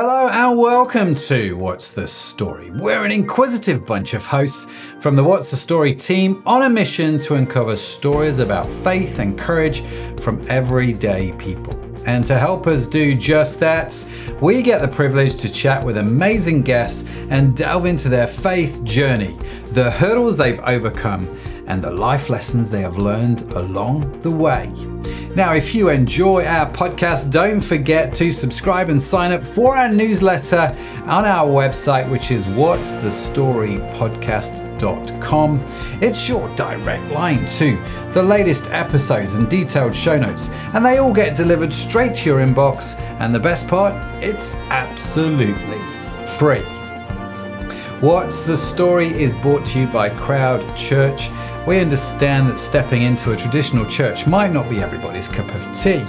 Hello and welcome to What's the Story. We're an inquisitive bunch of hosts from the What's the Story team on a mission to uncover stories about faith and courage from everyday people. And to help us do just that, we get the privilege to chat with amazing guests and delve into their faith journey, the hurdles they've overcome, and the life lessons they have learned along the way. Now, if you enjoy our podcast, don't forget to subscribe and sign up for our newsletter on our website, which is what's the story podcast.com. It's your direct line to the latest episodes and detailed show notes, and they all get delivered straight to your inbox. And the best part, it's absolutely free. What's the Story is brought to you by Crowd Church. We understand that stepping into a traditional church might not be everybody's cup of tea.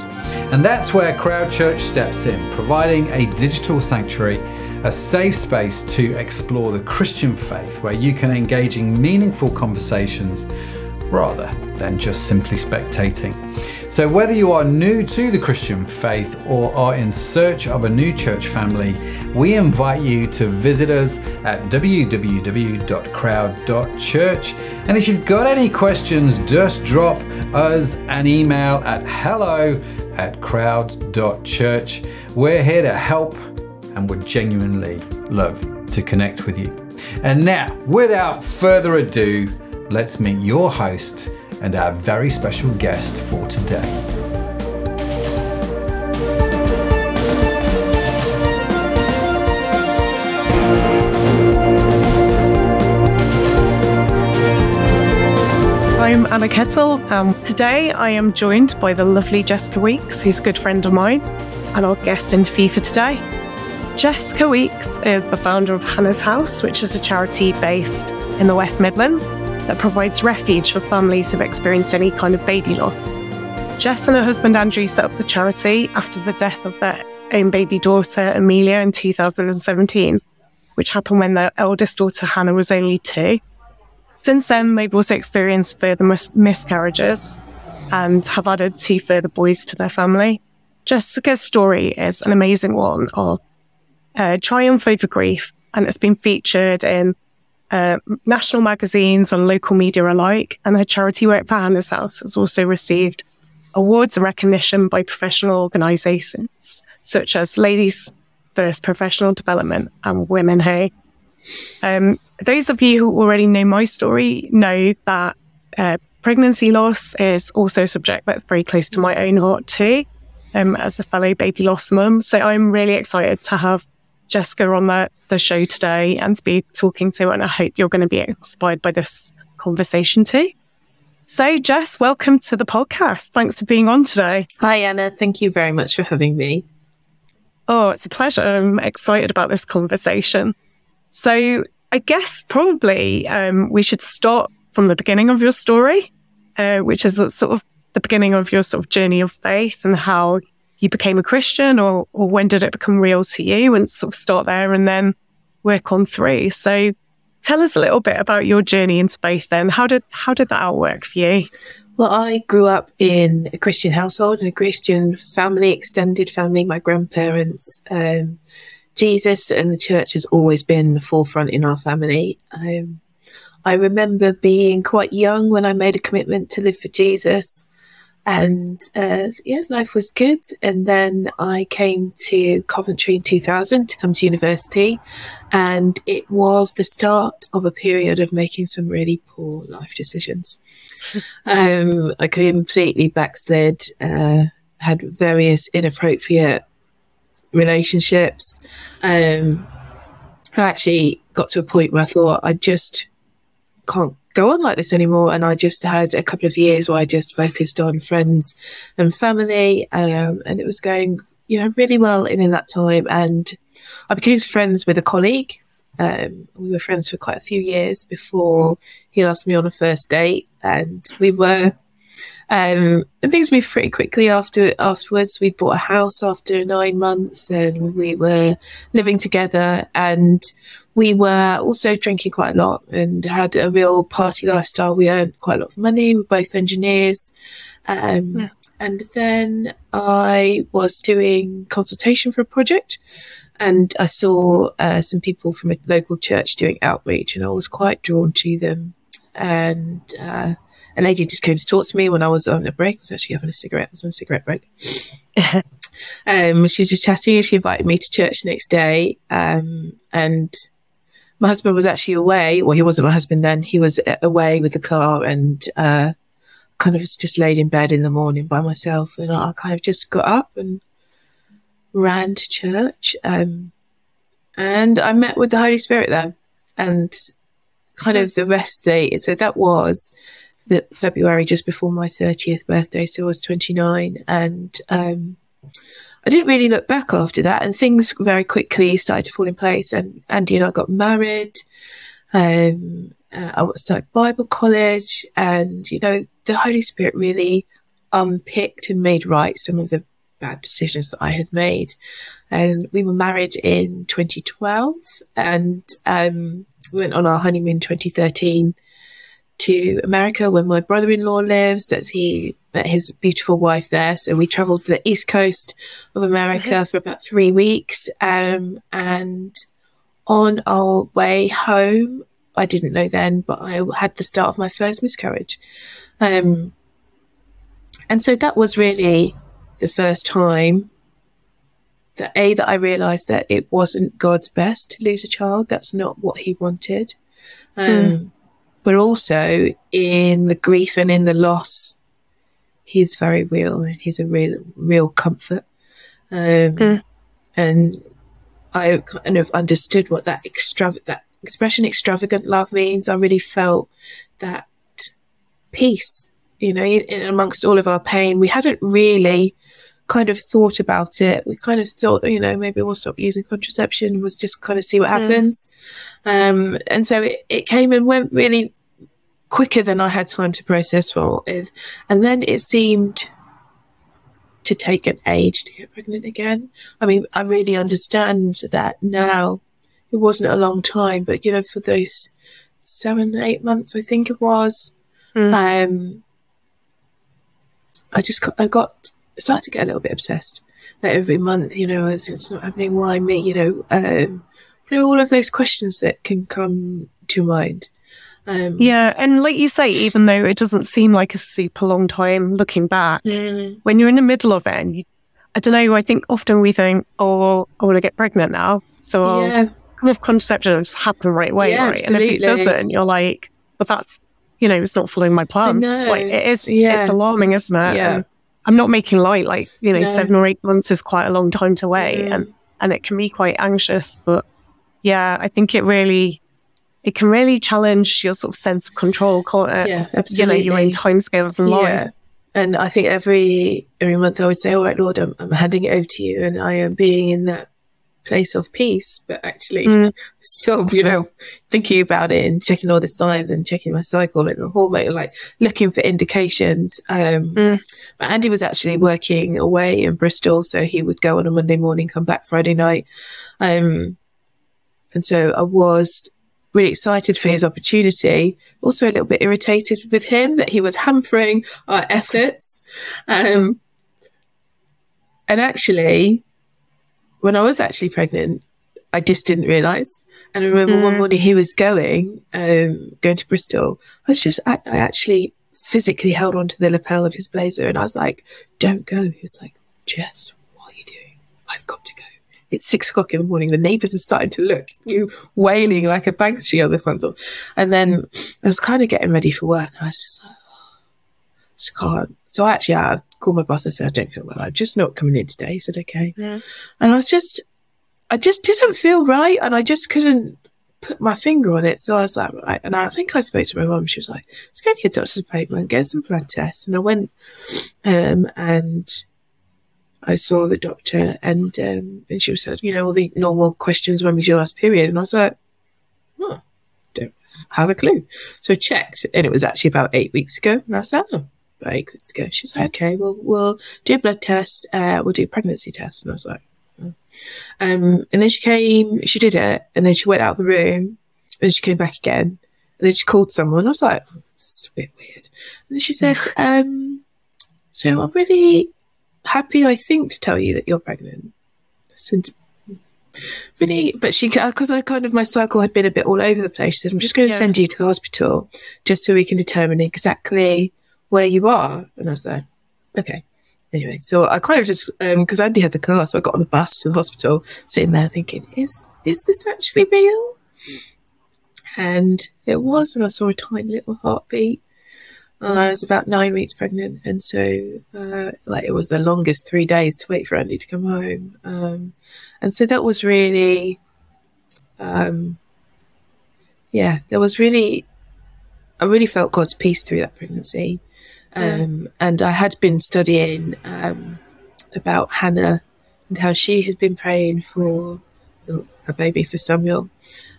And that's where Crowd Church steps in, providing a digital sanctuary, a safe space to explore the Christian faith where you can engage in meaningful conversations rather than just simply spectating. So, whether you are new to the Christian faith or are in search of a new church family, we invite you to visit us at www.crowd.church. And if you've got any questions, just drop us an email at hello at crowd.church. We're here to help and would genuinely love to connect with you. And now, without further ado, let's meet your host and our very special guest for today. I'm Anna Kettle. Um, today I am joined by the lovely Jessica Weeks, who's a good friend of mine, and our guest interview for today. Jessica Weeks is the founder of Hannah's House, which is a charity based in the West Midlands that provides refuge for families who've experienced any kind of baby loss. Jess and her husband Andrew set up the charity after the death of their own baby daughter Amelia in 2017, which happened when their eldest daughter Hannah was only two. Since then, they've also experienced further mis- miscarriages and have added two further boys to their family. Jessica's story is an amazing one of uh, triumph over grief, and it's been featured in uh, national magazines and local media alike. And her charity work for Hannah's House has also received awards and recognition by professional organisations such as Ladies First Professional Development and Women Who. Um, those of you who already know my story know that uh, pregnancy loss is also a subject that's very close to my own heart too, um, as a fellow baby loss mum. So I'm really excited to have Jessica on the, the show today and to be talking to, and I hope you're going to be inspired by this conversation too. So, Jess, welcome to the podcast. Thanks for being on today. Hi, Anna. Thank you very much for having me. Oh, it's a pleasure. I'm excited about this conversation. So, I guess probably um, we should start from the beginning of your story, uh, which is sort of the beginning of your sort of journey of faith and how you became a Christian or, or when did it become real to you and sort of start there and then work on through. So tell us a little bit about your journey into faith then. How did, how did that work for you? Well, I grew up in a Christian household and a Christian family, extended family, my grandparents, um, Jesus and the church has always been the forefront in our family. Um, I remember being quite young when I made a commitment to live for Jesus and uh, yeah, life was good. And then I came to Coventry in 2000 to come to university, and it was the start of a period of making some really poor life decisions. um, I completely backslid, uh, had various inappropriate relationships. Um, I actually got to a point where I thought I just can't go on like this anymore. And I just had a couple of years where I just focused on friends and family. Um, and it was going, you know, really well in, in that time. And I became friends with a colleague. Um, we were friends for quite a few years before he asked me on a first date and we were, um, and things moved pretty quickly after afterwards. We bought a house after nine months, and we were living together. And we were also drinking quite a lot and had a real party lifestyle. We earned quite a lot of money. We're both engineers. Um, yeah. And then I was doing consultation for a project. and I saw uh, some people from a local church doing outreach, and I was quite drawn to them. And uh, a lady just came to talk to me when I was on a break. I was actually having a cigarette. I was on a cigarette break. um, she was just chatting, and she invited me to church the next day. Um, and my husband was actually away. Well, he wasn't my husband then. He was away with the car, and uh, kind of just laid in bed in the morning by myself. And I kind of just got up and ran to church. Um, and I met with the Holy Spirit there and kind of the rest day. So that was the February just before my 30th birthday. So I was 29 and, um, I didn't really look back after that and things very quickly started to fall in place and Andy and I got married. Um, uh, I started Bible college and, you know, the Holy Spirit really unpicked and made right some of the bad decisions that I had made. And we were married in 2012 and um, we went on our honeymoon 2013 to America where my brother-in-law lives. That he met his beautiful wife there. So we traveled to the east coast of America mm-hmm. for about three weeks. Um, and on our way home, I didn't know then, but I had the start of my first miscarriage. Um, and so that was really the first time that A, that I realized that it wasn't God's best to lose a child. That's not what he wanted. Um, mm. But also in the grief and in the loss, he's very real and he's a real, real comfort. Um, mm. and I kind of understood what that extravagant, that expression extravagant love means. I really felt that peace, you know, in, amongst all of our pain. We hadn't really kind of thought about it. We kind of thought, you know, maybe we'll stop using contraception, was just kind of see what happens. Yes. Um, and so it, it came and went really quicker than I had time to process for it. And then it seemed to take an age to get pregnant again. I mean, I really understand that now. It wasn't a long time, but you know, for those seven, eight months, I think it was, mm. um, I just, I got started to get a little bit obsessed. Like every month, you know, it's, it's not happening. Why me? You know, um, you know, all of those questions that can come to mind. Um, yeah, and like you say, even though it doesn't seem like a super long time looking back, mm. when you're in the middle of it, and you, I don't know, I think often we think, oh, I want to get pregnant now, so yeah. with contraception, just happen right away, yeah, right? Absolutely. And if it doesn't, you're like, but that's you know, it's not following my plan. Like it is, yeah. it's alarming, isn't it? Yeah. And I'm not making light. Like you know, no. seven or eight months is quite a long time to wait, mm. and and it can be quite anxious. But yeah, I think it really it can really challenge your sort of sense of control, can't it? Yeah, absolutely. You know, your own timescales and life. Yeah. And I think every every month I would say, "All right, Lord, I'm, I'm handing it over to you," and I am being in that place of peace, but actually mm. still, you know, thinking about it and checking all the signs and checking my cycle and the hormone, like looking for indications. Um, mm. but Andy was actually working away in Bristol. So he would go on a Monday morning, come back Friday night. Um, and so I was really excited for his opportunity, also a little bit irritated with him that he was hampering our efforts. Um, and actually, when I was actually pregnant, I just didn't realize. And I remember mm. one morning he was going, um, going to Bristol. I was just, I, I, actually physically held onto the lapel of his blazer and I was like, don't go. He was like, Jess, what are you doing? I've got to go. It's six o'clock in the morning. The neighbors are starting to look, you wailing like a banshee on the front door. And then I was kind of getting ready for work and I was just like, just can't. So I actually, I called my boss. I said, I don't feel well. I'm just not coming in today. He said, okay. Yeah. And I was just, I just didn't feel right. And I just couldn't put my finger on it. So I was like, right. And I think I spoke to my mum. She was like, let's go to your doctor's appointment, get some blood tests. And I went, um, and I saw the doctor and, um, and she was said, you know, all the normal questions when was your last period? And I was like, oh, don't have a clue. So I checked and it was actually about eight weeks ago. And I like, oh, like, let's go. She's like, okay, well, we'll do a blood test. Uh, we'll do a pregnancy test. And I was like, oh. um, and then she came, she did it, and then she went out of the room, and she came back again, and then she called someone. I was like, oh, it's a bit weird. And then she said, um, so I'm really happy, I think, to tell you that you're pregnant. I said, really, but she, because I kind of, my cycle had been a bit all over the place. She said, I'm just going to Yeah. send you to the hospital just so we can determine exactly where you are. And I was like, okay. Anyway, so I kind of just, um, cause Andy had the car, so I got on the bus to the hospital, sitting there thinking, is, is this actually real? And it was, and I saw a tiny little heartbeat. I was about nine weeks pregnant, and so uh, like it was the longest three days to wait for Andy to come home. Um, and so that was really, um, yeah, there was really, I really felt God's peace through that pregnancy. Um, and I had been studying um, about Hannah and how she had been praying for a baby for Samuel,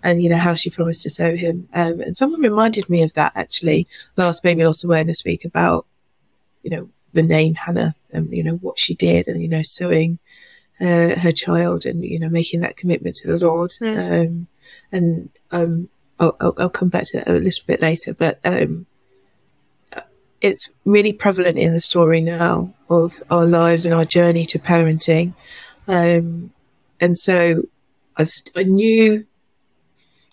and you know how she promised to sow him. Um, and someone reminded me of that actually last Baby Loss Awareness Week about you know the name Hannah and you know what she did and you know sowing uh, her child and you know making that commitment to the Lord. Um, and um, I'll, I'll, I'll come back to that a little bit later, but um, it's really prevalent in the story now of our lives and our journey to parenting. Um, and so I, I knew,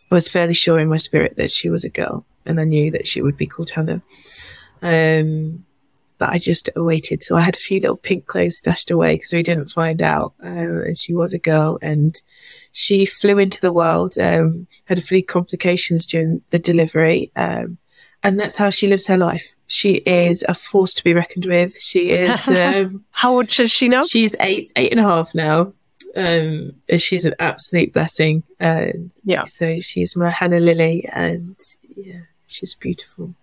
I was fairly sure in my spirit that she was a girl and I knew that she would be called Hannah. Um, but I just awaited. So I had a few little pink clothes stashed away because we didn't find out. Um, and she was a girl and she flew into the world, um, had a few complications during the delivery. Um, and that's how she lives her life. She is a force to be reckoned with. She is, um, How old is she now? she's eight, eight and a half now. Um, and she's an absolute blessing. And Yeah. so she's my Hannah Lily and yeah, she's beautiful.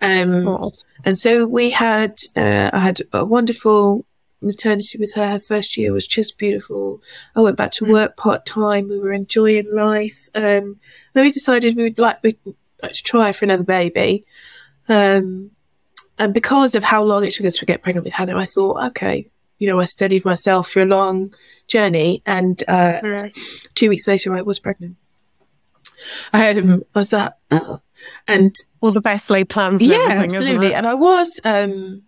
Um, Oh. and so we had, uh, I had a wonderful maternity with her. Her first year was just beautiful. I went back to work part time. We were enjoying life. Um, then we decided we would like, we'd like to try for another baby. Um, and because of how long it took us to get pregnant with Hannah, I thought, okay, you know, I studied myself for a long journey and, uh, two weeks later I was pregnant. Um, I was like, oh. and All the best laid plans. And yeah, absolutely. And I was, um,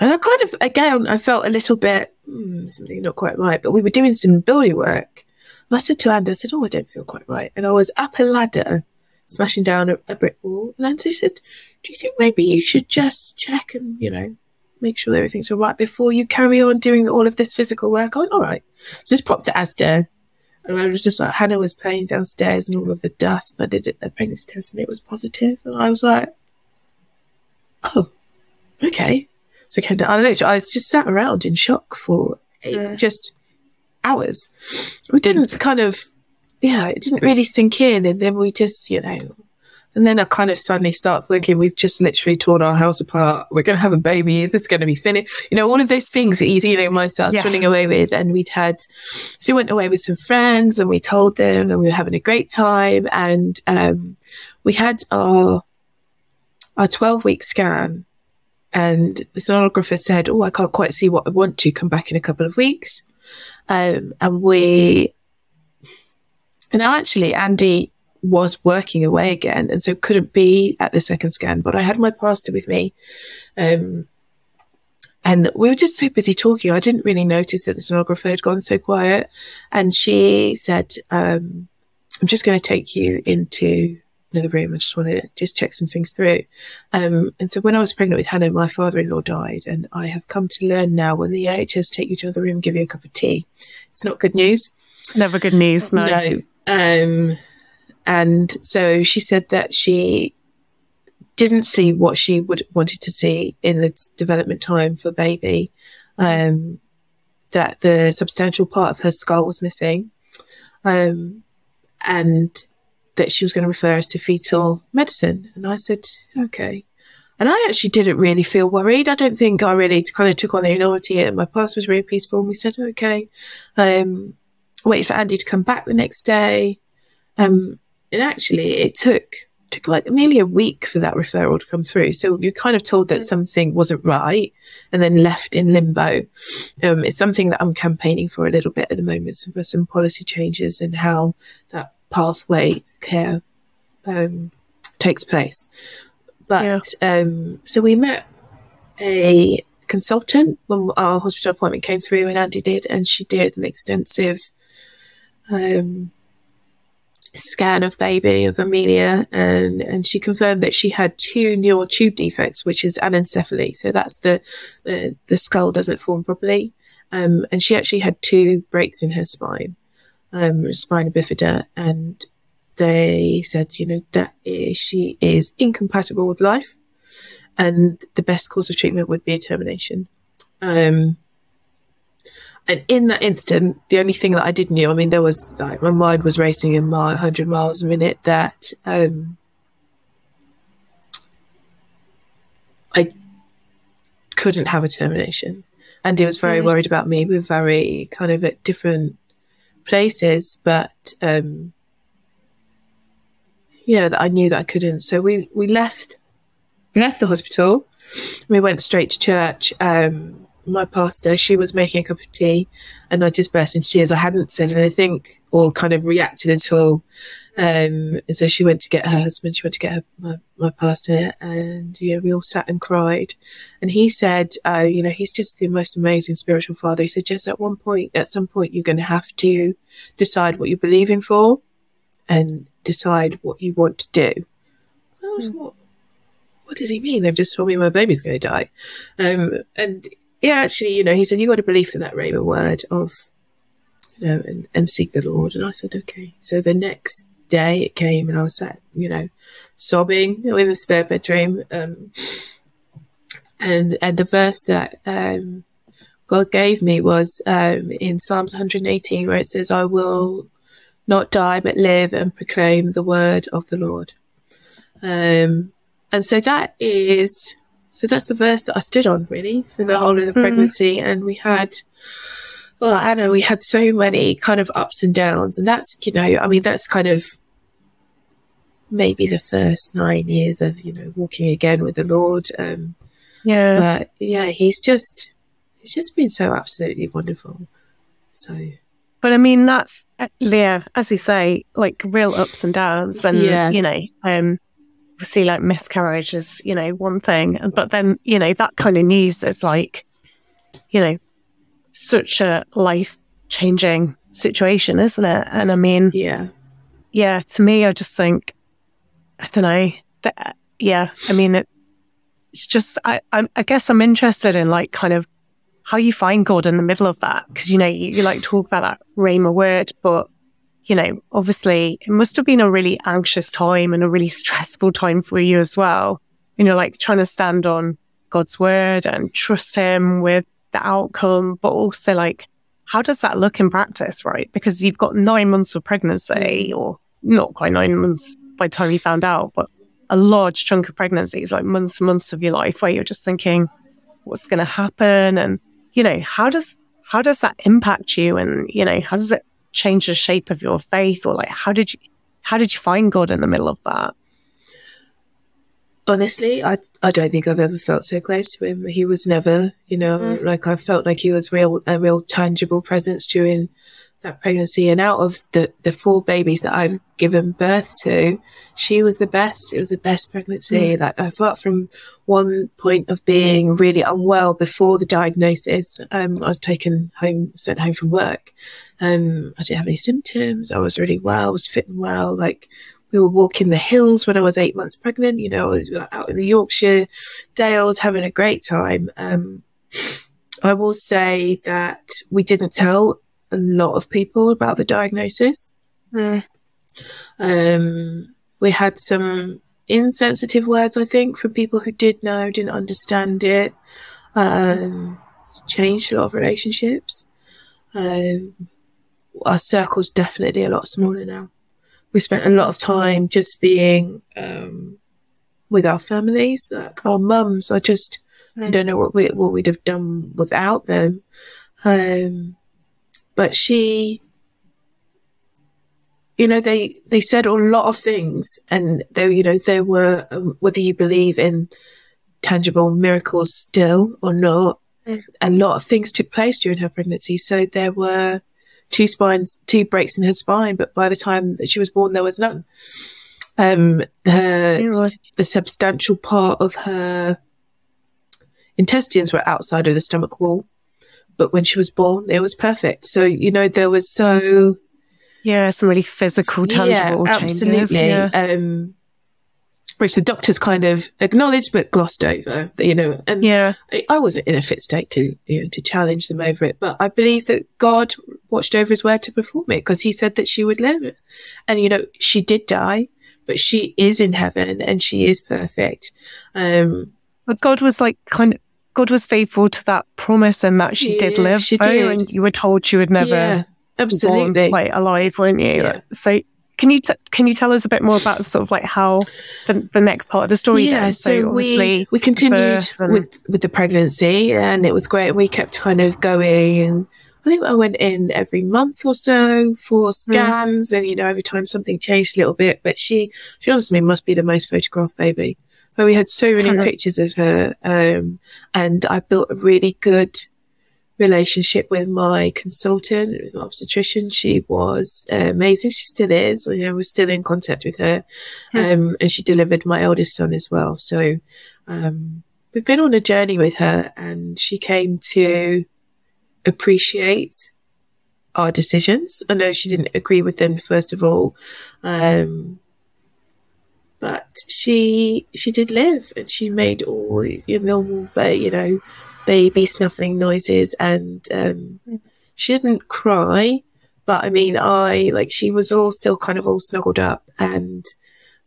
and I kind of, again, I felt a little bit, hmm, something not quite right, but we were doing some building work. And I said to Andy, I said, oh, I don't feel quite right. And I was up a ladder, smashing down a, a brick wall. And Andy said, do you think maybe you should just check and, you know, make sure everything's all right before you carry on doing all of this physical work? I went, all right. Just popped it Asda. And I was just like, Hannah was playing downstairs and all of the dust. And I did the pregnancy test and it was positive. And I was like, oh, okay. So I came down. I, literally, I was just sat around in shock for eight, just hours. We didn't kind of, yeah, it didn't really sink in. And then we just, you know, and then I kind of suddenly start thinking, we've just literally torn our house apart. We're going to have a baby. Is this going to be finished? You know, all of those things that you, you know, mind starts Yeah. running away with. And we'd had, so we went away with some friends and we told them and we were having a great time. And, um, we had our, our 12 week scan and the sonographer said, Oh, I can't quite see what I want to come back in a couple of weeks. Um, and we, and now actually Andy was working away again and so couldn't be at the second scan, but I had my pastor with me. Um, and we were just so busy talking. I didn't really notice that the sonographer had gone so quiet. And she said, um, I'm just going to take you into another room. I just want to just check some things through. Um, and so when I was pregnant with Hannah, my father-in-law died and I have come to learn now when the NHS take you to another room and give you a cup of tea, it's not good news. Never good news. No. No. Um, and so she said that she didn't see what she would wanted to see in the development time for baby. Um, that the substantial part of her skull was missing. Um, and that she was going to refer us to fetal medicine. And I said, okay. And I actually didn't really feel worried. I don't think I really kind of took on the enormity and my past was really peaceful. And we said, okay. Um, waited for Andy to come back the next day. Um, and actually it took, took like nearly a week for that referral to come through. So you're kind of told that something wasn't right and then left in limbo. Um, it's something that I'm campaigning for a little bit at the moment. So for some policy changes and how that pathway care, um, takes place. But, um, so we met a consultant when our hospital appointment came through and Andy did, and she did an extensive um, scan of baby of Amelia, and and she confirmed that she had two neural tube defects, which is anencephaly. So that's the the, the skull doesn't form properly, um, and she actually had two breaks in her spine, um, spina bifida, and they said, you know, that is, she is incompatible with life, and the best course of treatment would be a termination. Um, and in that instant, the only thing that I did know, I mean, there was like my mind was racing in my 100 miles a minute that um, I couldn't have a termination. And he was very worried about me. We were very kind of at different places, but um, yeah, that I knew that I couldn't. So we, we left, we left the hospital. We went straight to church. Um, my pastor, she was making a cup of tea and I just burst into tears. I hadn't said anything or kind of reacted at all. Um, and so she went to get her husband, she went to get her, my, my pastor and, you know, we all sat and cried. And he said, uh, you know, he's just the most amazing spiritual father. He said, just at one point, at some point, you're going to have to decide what you're believing for and decide what you want to do. I was, what, what does he mean? They've just told me my baby's going to die. Um, and yeah, actually, you know, he said, you got a belief in that Rhema word of, you know, and, and seek the Lord. And I said, okay. So the next day it came and I was sat, you know, sobbing in the spare bedroom. Um, and, and the verse that, um, God gave me was, um, in Psalms 118 where it says, I will not die, but live and proclaim the word of the Lord. Um, and so that is, so that's the verse that I stood on really for the whole of the mm-hmm. pregnancy. And we had, well, Anna, we had so many kind of ups and downs. And that's, you know, I mean, that's kind of maybe the first nine years of, you know, walking again with the Lord. Um, yeah. But yeah, he's just, he's just been so absolutely wonderful. So. But I mean, that's, yeah, as you say, like real ups and downs. And, yeah. you know, um, see like miscarriage is, you know, one thing. But then, you know, that kind of news is like, you know, such a life changing situation, isn't it? And I mean, yeah. Yeah. To me, I just think, I don't know. That, yeah. I mean, it, it's just, I, I, I guess I'm interested in like kind of how you find God in the middle of that. Cause, you know, you, you like talk about that Rhema word, but you know, obviously it must have been a really anxious time and a really stressful time for you as well. You know, like trying to stand on God's word and trust him with the outcome, but also like, how does that look in practice, right? Because you've got nine months of pregnancy mm. or not quite nine months by the time you found out, but a large chunk of pregnancy is like months and months of your life where you're just thinking, what's going to happen? And, you know, how does, how does that impact you? And, you know, how does it change the shape of your faith or like how did you how did you find God in the middle of that? Honestly, I I don't think I've ever felt so close to him. He was never, you know, mm. like I felt like he was real a real tangible presence during that pregnancy. And out of the, the four babies that I've given birth to, she was the best. It was the best pregnancy. Mm. Like, apart from one point of being really unwell before the diagnosis, um, I was taken home, sent home from work. Um, I didn't have any symptoms. I was really well, I was fit and well. Like, we were walking the hills when I was eight months pregnant. You know, I was out in the Yorkshire Dales having a great time. Um, I will say that we didn't tell a lot of people about the diagnosis. Mm. Um, we had some insensitive words, I think, from people who did know, didn't understand it. Um, changed a lot of relationships. Um, our circle's definitely a lot smaller now. We spent a lot of time just being um, with our families. Like our mums, I just mm. don't know what we what we'd have done without them. Um, but she, you know, they, they said a lot of things and there, you know, there were, um, whether you believe in tangible miracles still or not, mm. a lot of things took place during her pregnancy. So there were two spines, two breaks in her spine, but by the time that she was born, there was none. Um, her, the substantial part of her intestines were outside of the stomach wall but when she was born, it was perfect. So, you know, there was so, Yeah, some really physical, tangible yeah, changes. absolutely. Yeah. Um, which the doctors kind of acknowledged but glossed over, you know. And Yeah. I, I wasn't in a fit state to you know to challenge them over it, but I believe that God watched over His word to perform it because He said that she would live, and you know she did die, but she is in heaven and she is perfect. Um, But God was like kind of God was faithful to that promise and that she did live. she oh, did. And you were told she would never yeah, be born, like alive, weren't you? Yeah. So can you t- can you tell us a bit more about sort of like how the, the next part of the story? yeah, then? so, obviously we we continued and- with with the pregnancy, and it was great. We kept kind of going. And I think I went in every month or so for hmm. scans, and you know, every time something changed a little bit. But she, she honestly must be the most photographed baby. But we had so many pictures of her, um, and I built a really good relationship with my consultant, with my obstetrician. She was uh, amazing. She still is. You know, we're still in contact with her. Um, and she delivered my eldest son as well. So, um, we've been on a journey with her and she came to appreciate our decisions. I know she didn't agree with them first of all. Um, she, she did live and she made all your normal, uh, you know, baby snuffling noises and, um, she didn't cry, but I mean, I, like, she was all still kind of all snuggled up and,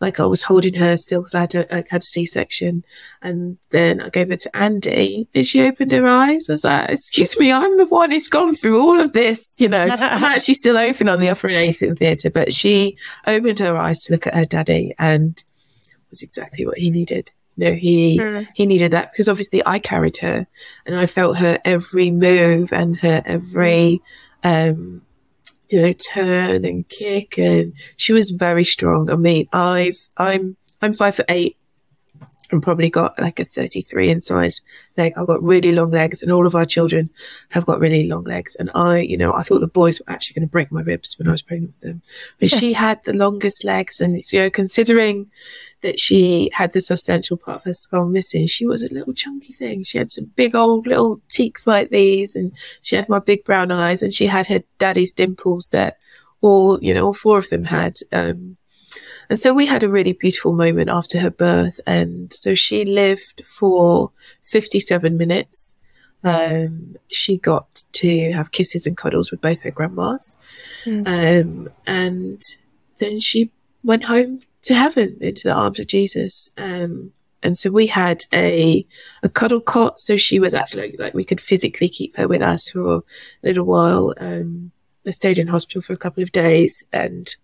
like I was holding her still because I had a, I had a C-section and then I gave her to Andy and she opened her eyes. I was like, excuse me, I'm the one who's gone through all of this, you know, I'm actually still open on the upper and eighth in theatre, but she opened her eyes to look at her daddy and was exactly what he needed. No, he, Mm. he needed that because obviously I carried her and I felt her every move and her every, um, you know, turn and kick and she was very strong. I mean, I've, I'm, I'm five foot eight and probably got like a 33 inside leg. I've got really long legs and all of our children have got really long legs. And I, you know, I thought the boys were actually going to break my ribs when I was pregnant with them, but she had the longest legs and, you know, considering that she had the substantial part of her skull missing. She was a little chunky thing. She had some big old little cheeks like these and she had my big brown eyes and she had her daddy's dimples that all, you know, all four of them had. Um, and so we had a really beautiful moment after her birth. And so she lived for 57 minutes. Um, she got to have kisses and cuddles with both her grandmas. Um, and then she went home to heaven into the arms of Jesus. Um, and so we had a, a cuddle cot. So she was actually like, we could physically keep her with us for a little while. Um, I stayed in hospital for a couple of days and,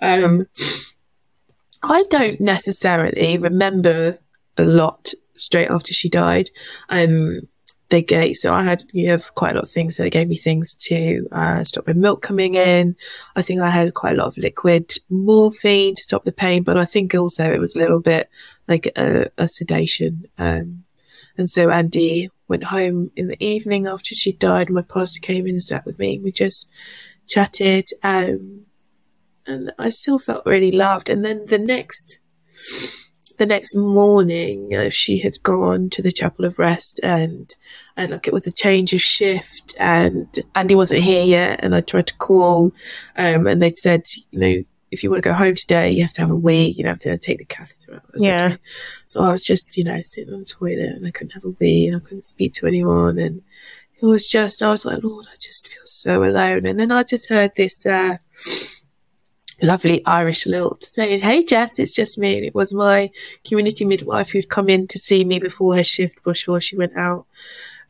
um, I don't necessarily remember a lot straight after she died. Um, they gave, so I had, you have quite a lot of things. So they gave me things to, uh, stop my milk coming in. I think I had quite a lot of liquid morphine to stop the pain, but I think also it was a little bit like a, a sedation. Um, and so Andy went home in the evening after she died. My pastor came in and sat with me. We just chatted. Um, and I still felt really loved. And then the next, the next morning, uh, she had gone to the chapel of rest and, and like it was a change of shift and Andy wasn't here yet. And I tried to call, um, and they'd said, you know, if you want to go home today, you have to have a wee, you know, have to take the catheter out. Yeah. okay. So I was just, you know, sitting on the toilet and I couldn't have a wee and I couldn't speak to anyone. And it was just, I was like, Lord, I just feel so alone. And then I just heard this, uh, lovely Irish lilt saying, Hey Jess, it's just me. And it was my community midwife who'd come in to see me before her shift, before she went out.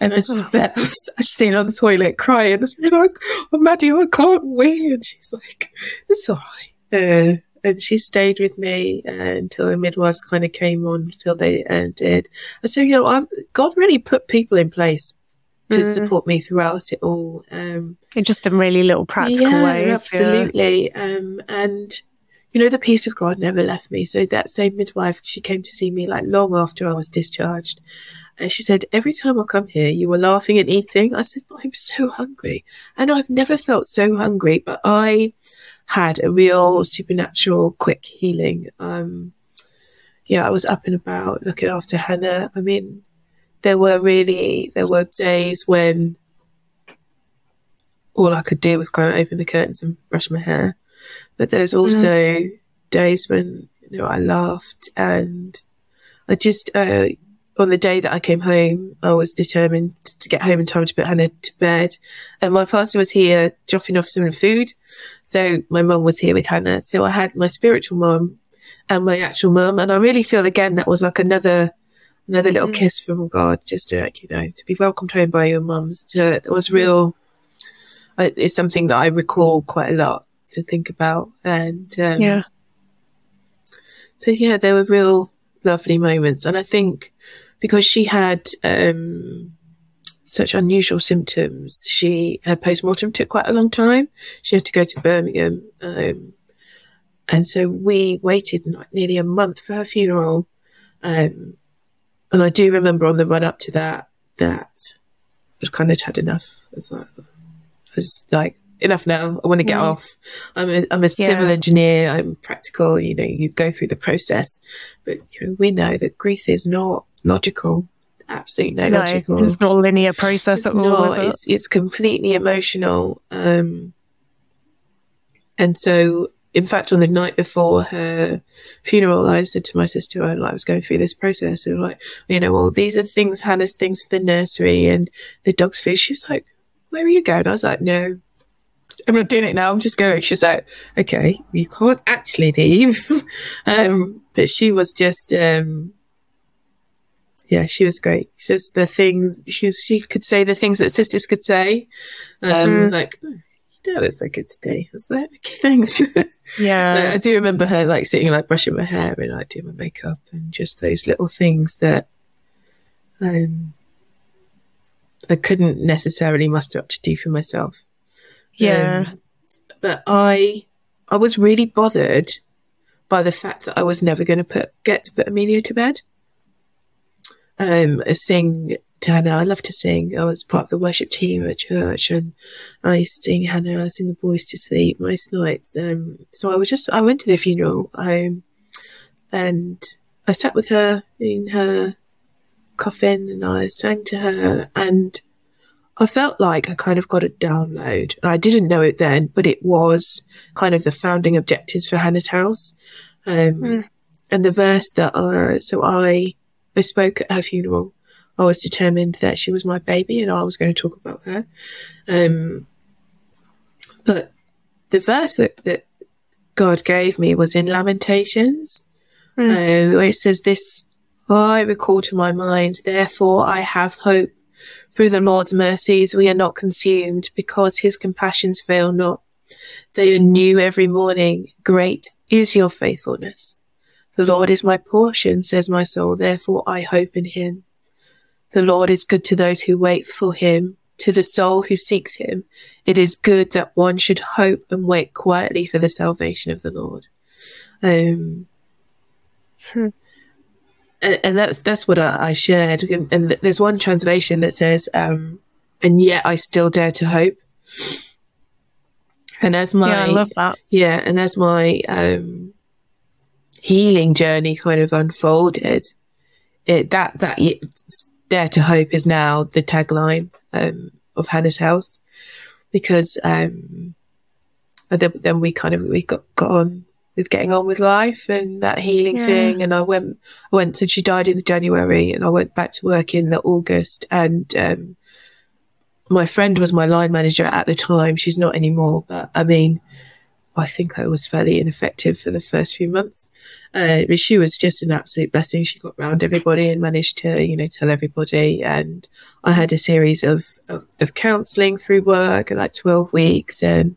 And I just, I was I was sitting on the toilet crying. I was like, oh, Maddie, I can't wait. And she's like, it's all right. Uh, and she stayed with me uh, until the midwives kind of came on until they ended. And so, you know, I've, God really put people in place to Mm. support me throughout it all. Um, in just in really little practical yeah, ways. yeah. Absolutely. Um, and you know, the peace of God never left me. So that same midwife, she came to see me like long after I was discharged. And she said, every time I come here, you were laughing and eating. I said, I'm so hungry. And I've never felt so hungry, but I had a real supernatural quick healing. Um, yeah, I was up and about looking after Hannah. I mean, there were really, there were days when all I could do was kind of open the curtains and brush my hair. But there's also mm. days when, you know, I laughed and I just, uh, on the day that I came home, I was determined to get home in time to put Hannah to bed. And my pastor was here dropping off some food. So my mum was here with Hannah. So I had my spiritual mum and my actual mum. And I really feel again that was like another another little mm. kiss from God, just to like, you know, to be welcomed home by your mums. To it was real. It's something that I recall quite a lot to think about, and um, yeah. So yeah, there were real lovely moments, and I think because she had um, such unusual symptoms, she her post mortem took quite a long time. She had to go to Birmingham, um, and so we waited like nearly a month for her funeral. Um, and I do remember on the run up to that, that I'd kind of had enough. I was like, was like enough now. I want to get mm. off. I'm a, I'm a civil yeah. engineer. I'm practical. You know, you go through the process, but you know, we know that grief is not logical. Absolutely no, no logical. It's not a linear process it's at all. Not, it's, it's completely emotional. Um, and so in fact, on the night before her funeral, I said to my sister, I, I was going through this process and like, you know, well, these are things, Hannah's things for the nursery and the dog's food. She was like, where are you going? I was like, no, I'm not doing it now. I'm just going. She's like, okay, you can't actually leave. um, but she was just, um, yeah, she was great. She's the things she she could say the things that sisters could say, um, mm-hmm. like that was a good day. Was that okay? Thanks. Yeah, I do remember her like sitting like brushing my hair and like doing my makeup and just those little things that um I couldn't necessarily muster up to do for myself. Yeah, um, but I I was really bothered by the fact that I was never going to put get to put Amelia to bed. Um, sing to Hannah. I love to sing. I was part of the worship team at church and I used to sing Hannah, I sing the boys to sleep most nights. Um, so I was just, I went to the funeral, um, and I sat with her in her coffin and I sang to her and I felt like I kind of got a download. I didn't know it then, but it was kind of the founding objectives for Hannah's house. Um, mm. and the verse that, uh, so I, I spoke at her funeral I was determined that she was my baby and I was going to talk about her. Um, but the verse that, that, God gave me was in Lamentations, mm. uh, where it says, This I recall to my mind, therefore I have hope. Through the Lord's mercies we are not consumed, because his compassions fail not. They are new every morning. Great is your faithfulness. The Lord is my portion, says my soul, therefore I hope in him. The Lord is good to those who wait for him, to the soul who seeks him. It is good that one should hope and wait quietly for the salvation of the Lord. Um, hmm. And, and, that's that's what I, I shared. And, and, there's one translation that says, um, "And yet I still dare to hope." And as my yeah, I love that. Yeah, and as my um, healing journey kind of unfolded, it that that Dare to Hope is now the tagline um, of Hannah's House because um, then, then, we kind of we got, got on with getting on with life and that healing yeah. thing. And I went, I went, so she died in the January and I went back to work in the August and, um, my friend was my line manager at the time. She's not anymore, but I mean, I think I was fairly ineffective for the first few months. Uh, but she was just an absolute blessing. She got round everybody and managed to, you know, tell everybody. And I had a series of, of, of counselling through work, like 12 weeks. And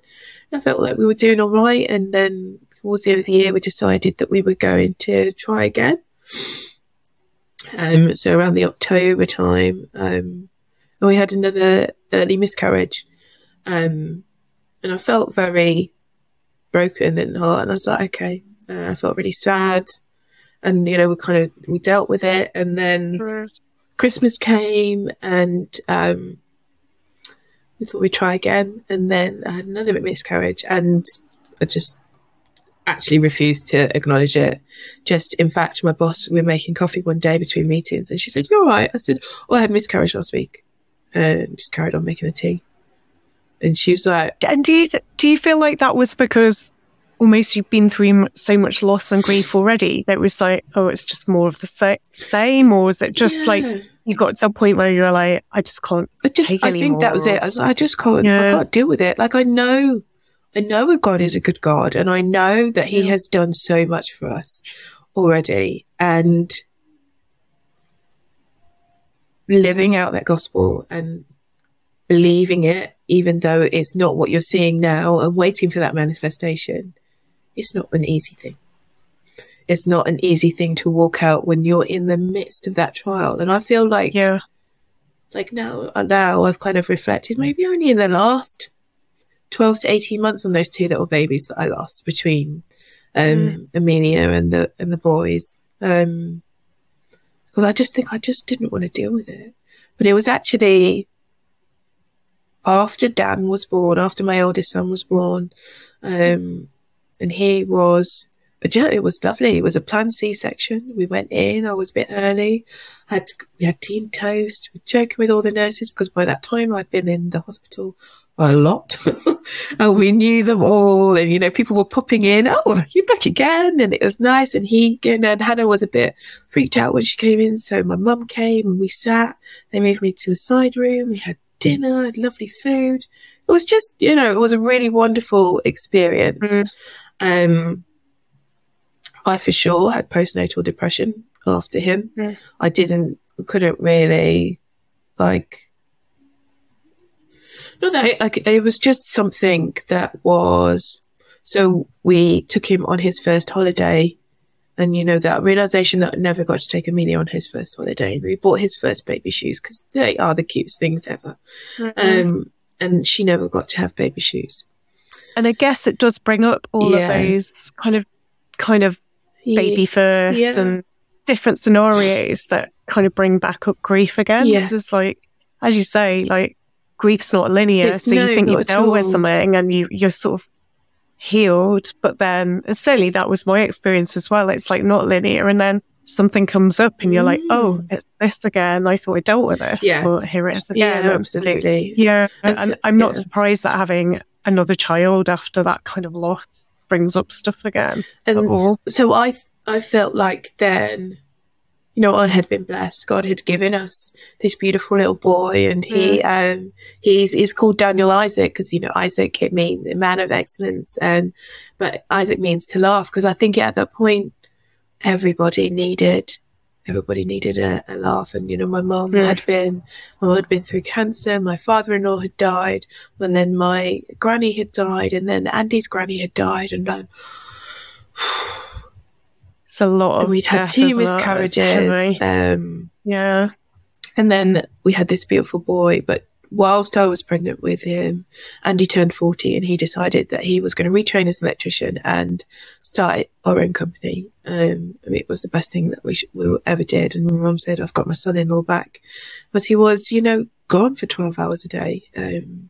I felt like we were doing all right. And then towards the end of the year, we decided that we were going to try again. Um, so around the October time, um, and we had another early miscarriage. Um, and I felt very broken and heart. And I was like, okay. Uh, I felt really sad. And, you know, we kind of, we dealt with it. And then mm. Christmas came and, um, we thought we'd try again. And then I had another miscarriage and I just actually refused to acknowledge it. Just, in fact, my boss, we were making coffee one day between meetings and she said, you're all right. I said, oh, I had miscarriage last week and just carried on making the tea. And she was like, And do you th- do you feel like that was because almost you've been through m- so much loss and grief already that it was like, oh, it's just more of the sa- same, or was it just like you got to a point where you're like, I just can't I just, take I think that was it. I, was like, I just can't, I can't deal with it. Like I know, I know a God is a good God, and I know that He has done so much for us already, and living out that gospel and believing it, even though it's not what you're seeing now, and waiting for that manifestation, it's not an easy thing. It's not an easy thing to walk out when you're in the midst of that trial, and I feel like Yeah, like now now I've kind of reflected maybe only in the last 12 to 18 months on those two little babies that I lost between um Amelia and the and the boys um because I just think I just didn't want to deal with it but it was actually after Dan was born after my oldest son was born um and he was but yeah, it was lovely. It was a planned C-section. We went in. I was a bit early. Had we had team toast. We were joking with all the nurses because by that time I'd been in the hospital a lot, and we knew them all. And you know, people were popping in. Oh, you're back again, and it was nice. And he and Hannah was a bit freaked out when she came in, so my mum came and we sat. They moved me to a side room. We had dinner, had lovely food. It was just, you know, it was a really wonderful experience. Mm. Um, I for sure had postnatal depression after him. Mm. I didn't, couldn't really, like, not that, it- like, it was just something that was, so we took him on his first holiday. And you know, that realization that I never got to take Amelia on his first holiday. We bought his first baby shoes because they are the cutest things ever. Mm-hmm. Um, and she never got to have baby shoes. and I guess it does bring up all Yeah. of those kind of kind of baby first Yeah. and different scenarios that kind of bring back up grief again. Yes. This is like, as you say, like grief's not linear. It's- so no, you think you've dealt with something and you you're sort of healed, but then certainly that was my experience as well. It's like not linear, and then something comes up and you're like, oh, it's this again. I thought I dealt with this, Mm. Yeah. but here it is Yeah, again. absolutely. Yeah, And and, I'm not yeah. surprised that having another child after that kind of loss brings up stuff again. And at all. so I, I felt like then, you know, I had been blessed. God had given us this beautiful little boy, and he, um, he's he's called Daniel Isaac because you know Isaac it means a man of excellence, and but Isaac means to laugh because I think at that point everybody needed. Everybody needed a, a laugh, and you know, my mum had been, my mum had been through cancer. My father-in-law had died, and then my granny had died, and then Andy's granny had died, and then It's a lot of we'd had two isn't it? It's miscarriages. Um, Yeah, and then we had this beautiful boy. But whilst I was pregnant with him, Andy turned 40 and he decided that he was going to retrain as an electrician and start our own company. Um, I mean, it was the best thing that we, sh- we ever did. And my mum said, I've got my son in law back. But he was, you know, gone for 12 hours a day. Um,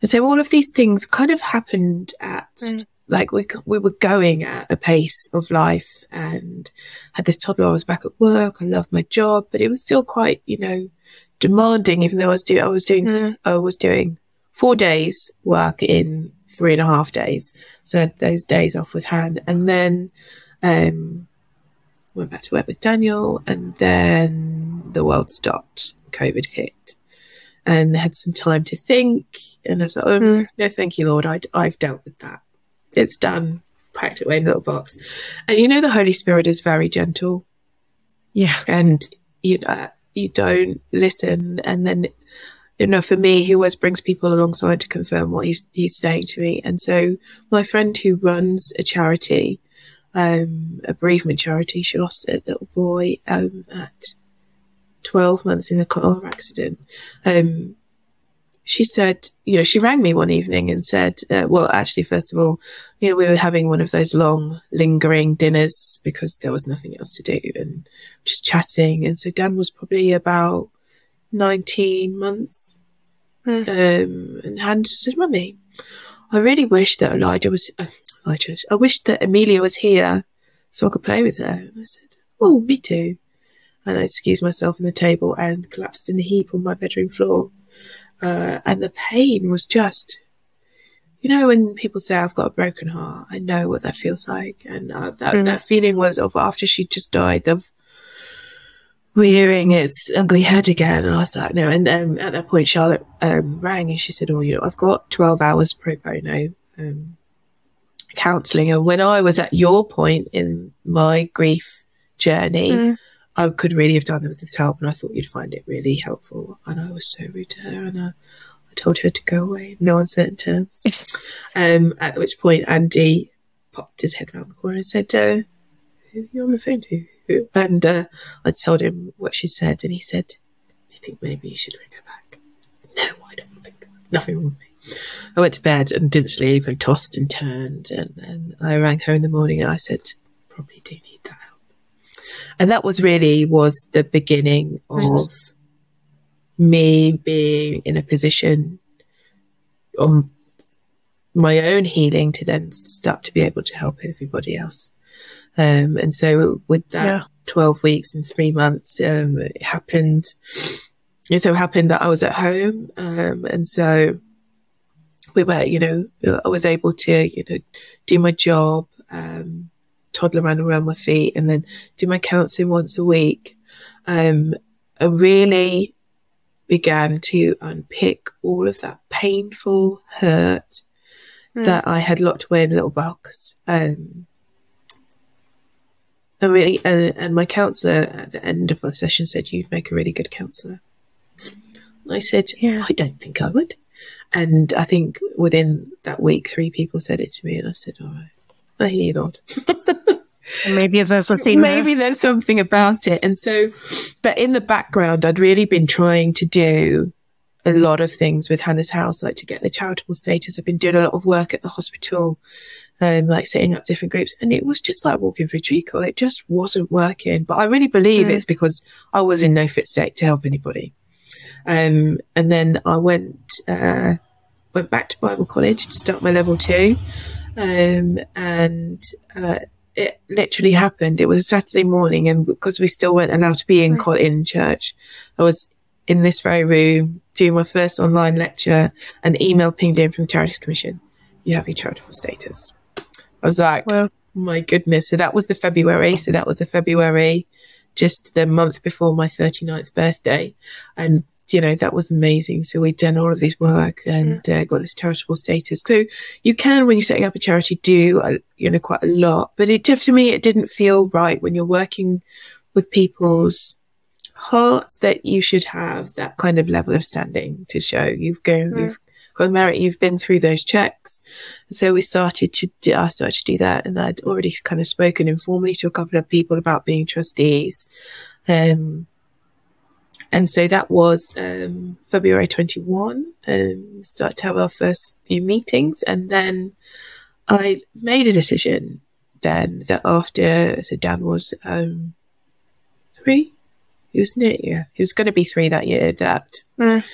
and so all of these things kind of happened at, Mm. Like we, we were going at a pace of life and had this toddler. I was back at work. I loved my job, but it was still quite, you know, demanding, even though I was doing, I was doing, Mm. I was doing four days work in three and a half days. So I had those days off with Han and then, um, went back to work with Daniel and then the world stopped. COVID hit and had some time to think. And I was like, oh, Mm. no, thank you, Lord. I, I've dealt with that. It's done. Packed it away in a little box. And you know, the Holy Spirit is very gentle yeah, and you know you don't listen and then you know for me he always brings people alongside to confirm what he's he's saying to me and so my friend who runs a charity um a bereavement charity she lost a little boy um at 12 months in a car accident um she said, you know, she rang me one evening and said, uh, well, actually, first of all, you know, we were having one of those long, lingering dinners because there was nothing else to do and just chatting. And so Dan was probably about 19 months. Hmm. Um, and Han just said, Mummy, I really wish that Elijah was, uh, Elijah, I wish that Amelia was here so I could play with her. And I said, Oh, me too. And I excused myself on the table and collapsed in a heap on my bedroom floor. Uh, and the pain was just, you know, when people say I've got a broken heart, I know what that feels like, and uh, that mm. that feeling was of after she just died of rearing its ugly head again. And I was like, no. And um, at that point, Charlotte um, rang and she said, "Oh, you know, I've got twelve hours pro bono um, counselling." And when I was at your point in my grief journey. Mm. I could really have done that with this help, and I thought you'd find it really helpful. And I was so rude to her, and I, I told her to go away, no uncertain terms. um, at which point, Andy popped his head around the corner and said, uh, "Who are you on the phone to?" And uh, I told him what she said, and he said, "Do you think maybe you should ring her back?" No, I don't think nothing wrong with me. I went to bed and didn't sleep and tossed and turned, and, and I rang her in the morning and I said, "Probably do need that help." And that was really was the beginning of me being in a position on my own healing to then start to be able to help everybody else. Um, and so with that yeah. 12 weeks and three months, um, it happened. It so happened that I was at home. Um, and so we were, you know, I was able to, you know, do my job, um, toddler around around my feet and then do my counseling once a week. Um, I really began to unpick all of that painful hurt mm. that I had locked away in a little box. Um, and really, and, and my counsellor at the end of my session said, "You'd make a really good counsellor." I said, yeah. "I don't think I would." And I think within that week, three people said it to me, and I said, "All right." You maybe there's something. Maybe there's something about it. And so, but in the background, I'd really been trying to do a lot of things with Hannah's House, like to get the charitable status. I've been doing a lot of work at the hospital, um, like setting up different groups, and it was just like walking through treacle. It just wasn't working. But I really believe mm. it's because I was in no fit state to help anybody. Um, and then I went uh, went back to Bible college to start my level two. Um, and, uh, it literally happened. It was a Saturday morning and because we still weren't allowed to be in, right. in church, I was in this very room doing my first online lecture and email pinged in from the Charities Commission. You have your charitable status. I was like, well, my goodness. So that was the February. So that was the February, just the month before my 39th birthday. And you know, that was amazing. So we'd done all of this work and uh, got this charitable status. So you can, when you're setting up a charity, do, uh, you know, quite a lot, but it, just to me, it didn't feel right when you're working with people's hearts that you should have that kind of level of standing to show you've gone, mm. you've got merit, you've been through those checks. So we started to do, I started to do that and I'd already kind of spoken informally to a couple of people about being trustees. Um, and so that was um, February 21. Um, started to have our first few meetings. And then I made a decision then that after, so Dan was um, three. He was near, yeah, he was going to be three that year. That mm.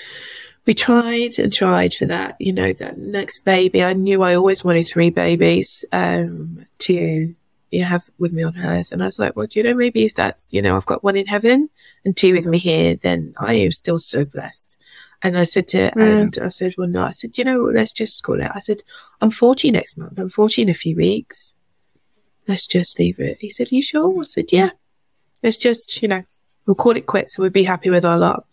we tried and tried for that, you know, that next baby. I knew I always wanted three babies um, to you have with me on earth. And I was like, well, do you know, maybe if that's, you know, I've got one in heaven and two with me here, then I am still so blessed. And I said to, mm. and I said, well, no, I said, you know, let's just call it. I said, I'm 40 next month. I'm 40 in a few weeks. Let's just leave it. He said, are you sure? I said, yeah. Let's just, you know, we'll call it quits and we'll be happy with our lot.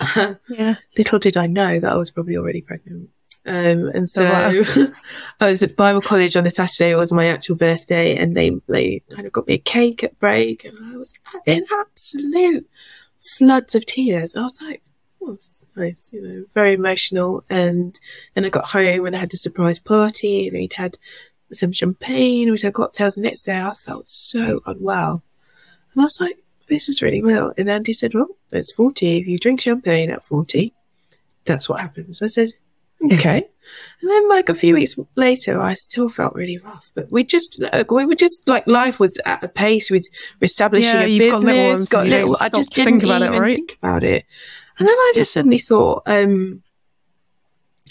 yeah. Little did I know that I was probably already pregnant. Um, and so I was at Bible college on the Saturday. It was my actual birthday and they, they kind of got me a cake at break and I was in absolute floods of tears. I was like, oh, it's nice, you know, very emotional. And then I got home and I had a surprise party and we'd had some champagne, we'd had cocktails. The next day I felt so unwell. And I was like, this is really well. And Andy said, well, it's 40. If you drink champagne at 40, that's what happens. I said, okay. And then like a few weeks later, I still felt really rough, but we just, we were just like life was at a pace with establishing yeah, a business. Got little, got little I just didn't even it, right? think about it. And then I just suddenly thought, um,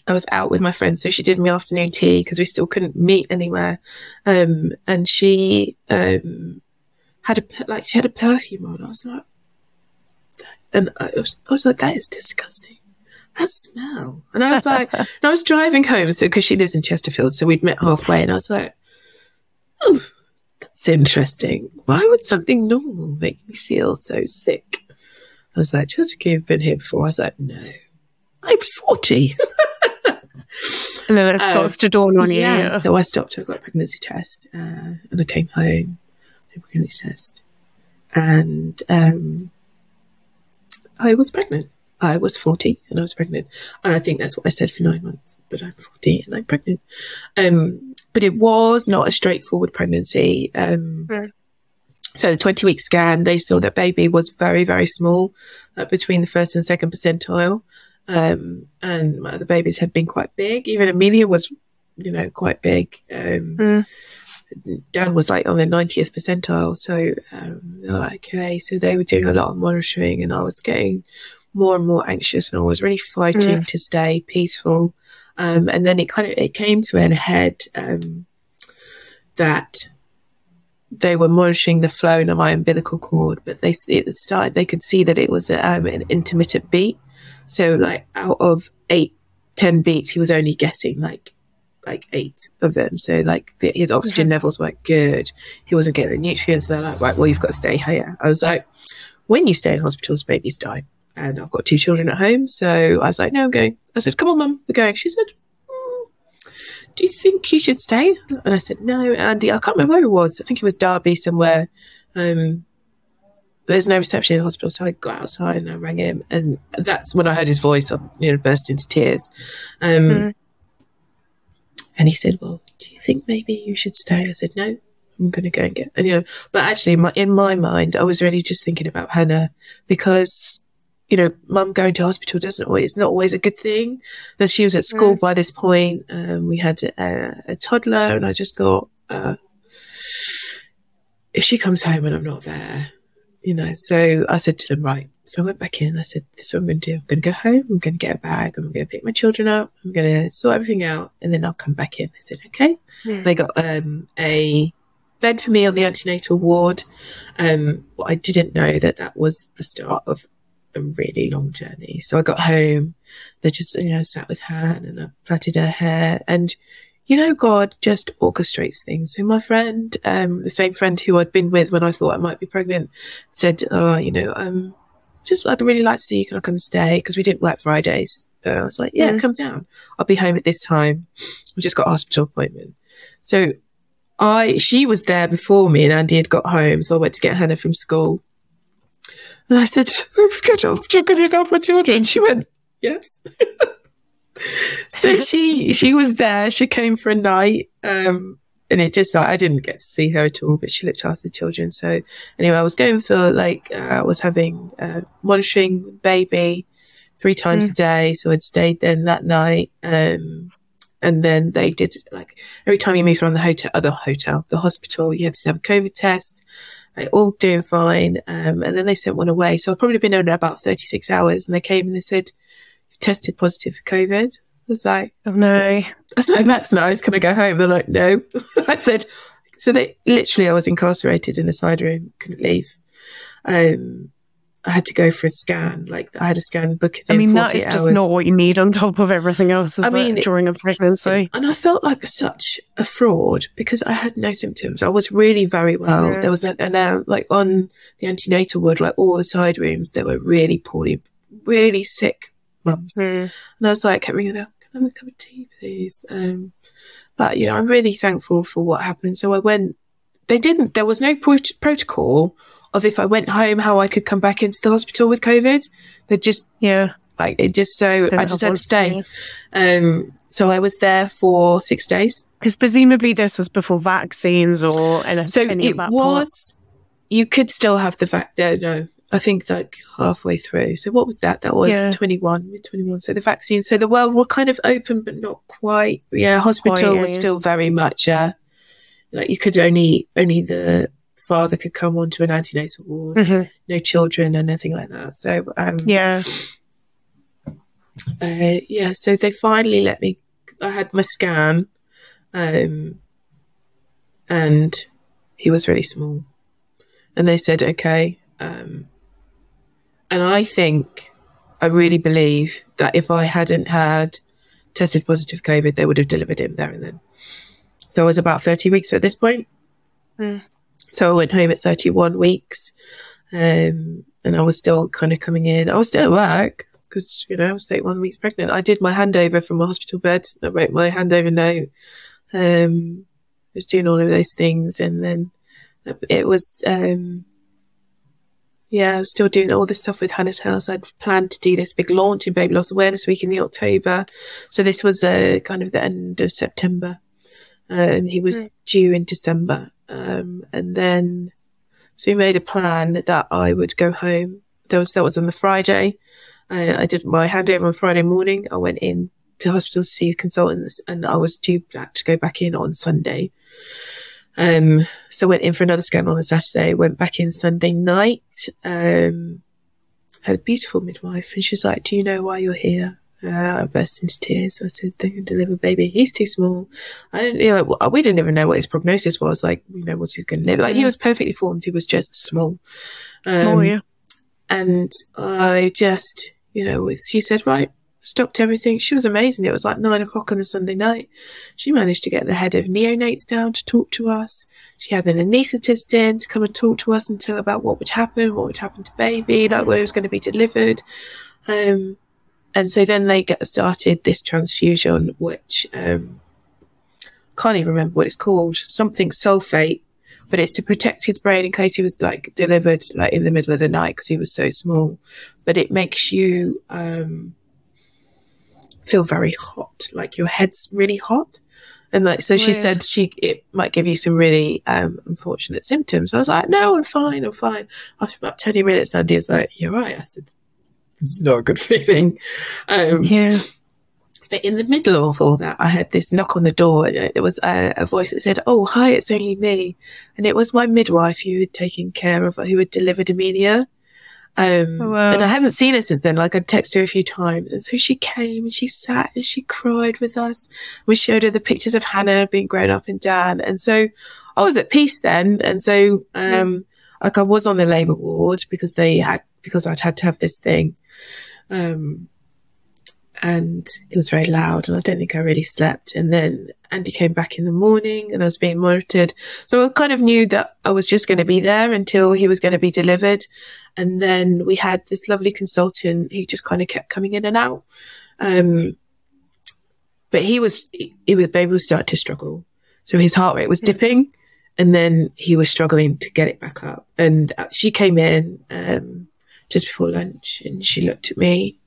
I was out with my friend, so she did my afternoon tea because we still couldn't meet anywhere. Um, and she, um, had a, like, she had a perfume on. I was like, and I was, I was like, that is disgusting that smell? And I was like, and I was driving home. So, cause she lives in Chesterfield. So we'd met halfway and I was like, oh, that's interesting. Why would something normal make me feel so sick? I was like, Jessica, you've been here before. I was like, no, I'm 40. And then it starts Um, to dawn on you. yeah. So I stopped. I got a pregnancy test, uh, and I came home, did a pregnancy test, and um, I was pregnant. I was forty, and I was pregnant, and I think that's what I said for nine months. But I'm forty, and I'm pregnant. Um, but it was not a straightforward pregnancy. Um, Mm. So the twenty week scan, they saw that baby was very, very small, uh, between the first and second percentile. Um, and my other babies had been quite big. Even Amelia was, you know, quite big. Um, Mm. Dan was like on the 90th percentile. So, um, they're like, okay. So they were doing a lot of monitoring and I was getting more and more anxious and I was really fighting to stay peaceful. Um, and then it kind of, it came to an head, um, that they were monitoring the flow in my umbilical cord, but they, it started, they could see that it was um, an intermittent beat. So like out of eight, ten beats, he was only getting like like eight of them. So like the, his oxygen levels weren't good. He wasn't getting the nutrients. They're like, right, well, you've got to stay here. I was like, when you stay in hospitals, babies die. And I've got two children at home. So I was like, no, I'm going. I said, come on, mum, we're going. She said, "Mm, do you think you should stay? And I said, no, Andy, I can't remember where it was. I think it was Derby somewhere. Um, there's no reception in the hospital. So I got outside and I rang him. And that's when I heard his voice. I you know, burst into tears. Um, Mm. and he said, well, do you think maybe you should stay? I said, no, I'm going to go and get, and, you know, but actually my, in my mind, I was really just thinking about Hannah because, you know, mum going to hospital doesn't always, it's not always a good thing. That she was at school by this point. Um, we had a, a toddler and I just thought, uh, if she comes home and I'm not there, you know, so I said to them, right. So I went back in. I said, this is what I'm going to do. I'm going to go home. I'm going to get a bag. I'm going to pick my children up. I'm going to sort everything out and then I'll come back in. They said, okay. Hmm. They got, um, a bed for me on the antenatal ward. Um, I didn't know that that was the start of a really long journey. So I got home. They just, you know, sat with Han and I plaited her hair and, you know, God just orchestrates things. So my friend, um, the same friend who I'd been with when I thought I might be pregnant said, oh, you know, um, just I'd really like to see you. Can I come and stay? Because we didn't work Fridays. So I was like, yeah, Mm. come down. I'll be home at this time. We just got a hospital appointment. So I, she was there before me and Andy had got home. So I went to get Hannah from school. And I said, going to look after my children. She went, yes. so she, she was there. She came for a night. Um, and it just like, I didn't get to see her at all, but she looked after the children. So anyway, I was going for like, uh, I was having, uh, monitoring baby three times a day. So I'd stayed then that night. Um, and then they did like every time you moved around the hotel, other hotel, the hospital, you had to have a COVID test. Like, all doing fine. Um, and then they sent one away. So I've probably been in about 36 hours and they came and they said, you've tested positive for COVID. I was like, Oh no. I was like, that's nice. Can I go home? They're like, no. I said, so they literally, I was incarcerated in a side room, couldn't leave. Um, I had to go for a scan. Like I had a scan book. I mean, that 48 is just hours. not what you need on top of everything else, I mean, during a pregnancy. And I felt like such a fraud because I had no symptoms. I was really very well. Yeah. There was no, and now like on the antenatal ward, like all the side rooms, there were really poorly, really sick mums. Hmm. And I was like, kept ringing the bell, can I have a cup of tea, please? Um, but yeah, I'm really thankful for what happened. So I went, they didn't, there was no pro- protocol of if I went home, how I could come back into the hospital with COVID. They just, Yeah. like, it just so, Didn't I just had to stay. Um, so I was there for six days. Because presumably this was before vaccines or any, So any it was, you could still have the vac, no, no, I think like halfway through. So what was that? That was Yeah. 21, 21. So the vaccine, so the world were kind of open, but not quite. Yeah. Hospital Quite, was yeah. still very much, uh, like you could only, only the father could come onto an antenatal ward. Mhm. no children and nothing like that. So, um, Yeah. uh, yeah, so they finally let me. I had my scan, um, and he was really small, and they said okay. Um, and I think I really believe that if I hadn't had tested positive COVID, they would have delivered him there and then. So I was about 30 weeks at this point. Mm. So I went home at 31 weeks. Um, and I was still kind of coming in. I was still at work because, you know, I was 31 weeks pregnant. I did my handover from a hospital bed. I wrote my handover note. Um, I was doing all of those things. And then it was, um, yeah, I was still doing all this stuff with Hannah's House. I'd planned to do this big launch in Baby Loss Awareness Week in the October. So this was uh, kind of the end of September. Uh, and he was mm. due in December. Um, and then, so we made a plan that I would go home. That was, that was on the Friday. I did my handover on Friday morning. I went in to hospital to see consultants and I was due back to go back in on Sunday. Um, so went in for another scan on the Saturday, went back in Sunday night, um, had a beautiful midwife and she was like, do you know why you're here? Uh, I burst into tears. I said, they can deliver baby. He's too small. I didn't, you know, we didn't even know what his prognosis was. Like, you know, was he going to live? Like, he was perfectly formed. He was just small. Small, um, yeah. And I just, you know, she said, right, stopped everything. She was amazing. It was like nine o'clock on a Sunday night. She managed to get the head of neonates down to talk to us. She had an anaesthetist in to come and talk to us and tell about what would happen, what would happen to baby, like where it was going to be delivered. Um, and so then they get started this transfusion, which, um, can't even remember what it's called, something sulfate, but it's to protect his brain in case he was like delivered like in the middle of the night because he was so small. But it makes you, um, feel very hot, like your head's really hot. And like, so Weird. she said she, it might give you some really, um, unfortunate symptoms. I was like, no, I'm fine. I'm fine. After about 20 minutes, Andy was like, you're right. I said, it's not a good feeling. Um, yeah. But in the middle of all that, I heard this knock on the door. It was a, a, voice that said, "Oh, hi, it's only me," and it was my midwife who had taken care of who had delivered Amelia. Um, oh, wow. and I haven't seen her since then. Like I'd text her a few times. And so she came and she sat and she cried with us. We showed her the pictures of Hannah being grown up in Dan. And so I was at peace then. And so, um, like I was on the labour ward because they had, because I'd had to have this thing. Um, and it was very loud and I don't think I really slept. And then Andy came back in the morning and I was being monitored. So I kind of knew that I was just going to be there until he was going to be delivered. And then we had this lovely consultant who just kind of kept coming in and out. Um, but he was, he was, baby was starting to struggle. So his heart rate was dipping and then he was struggling to get it back up. And she came in, um, just before lunch and she looked at me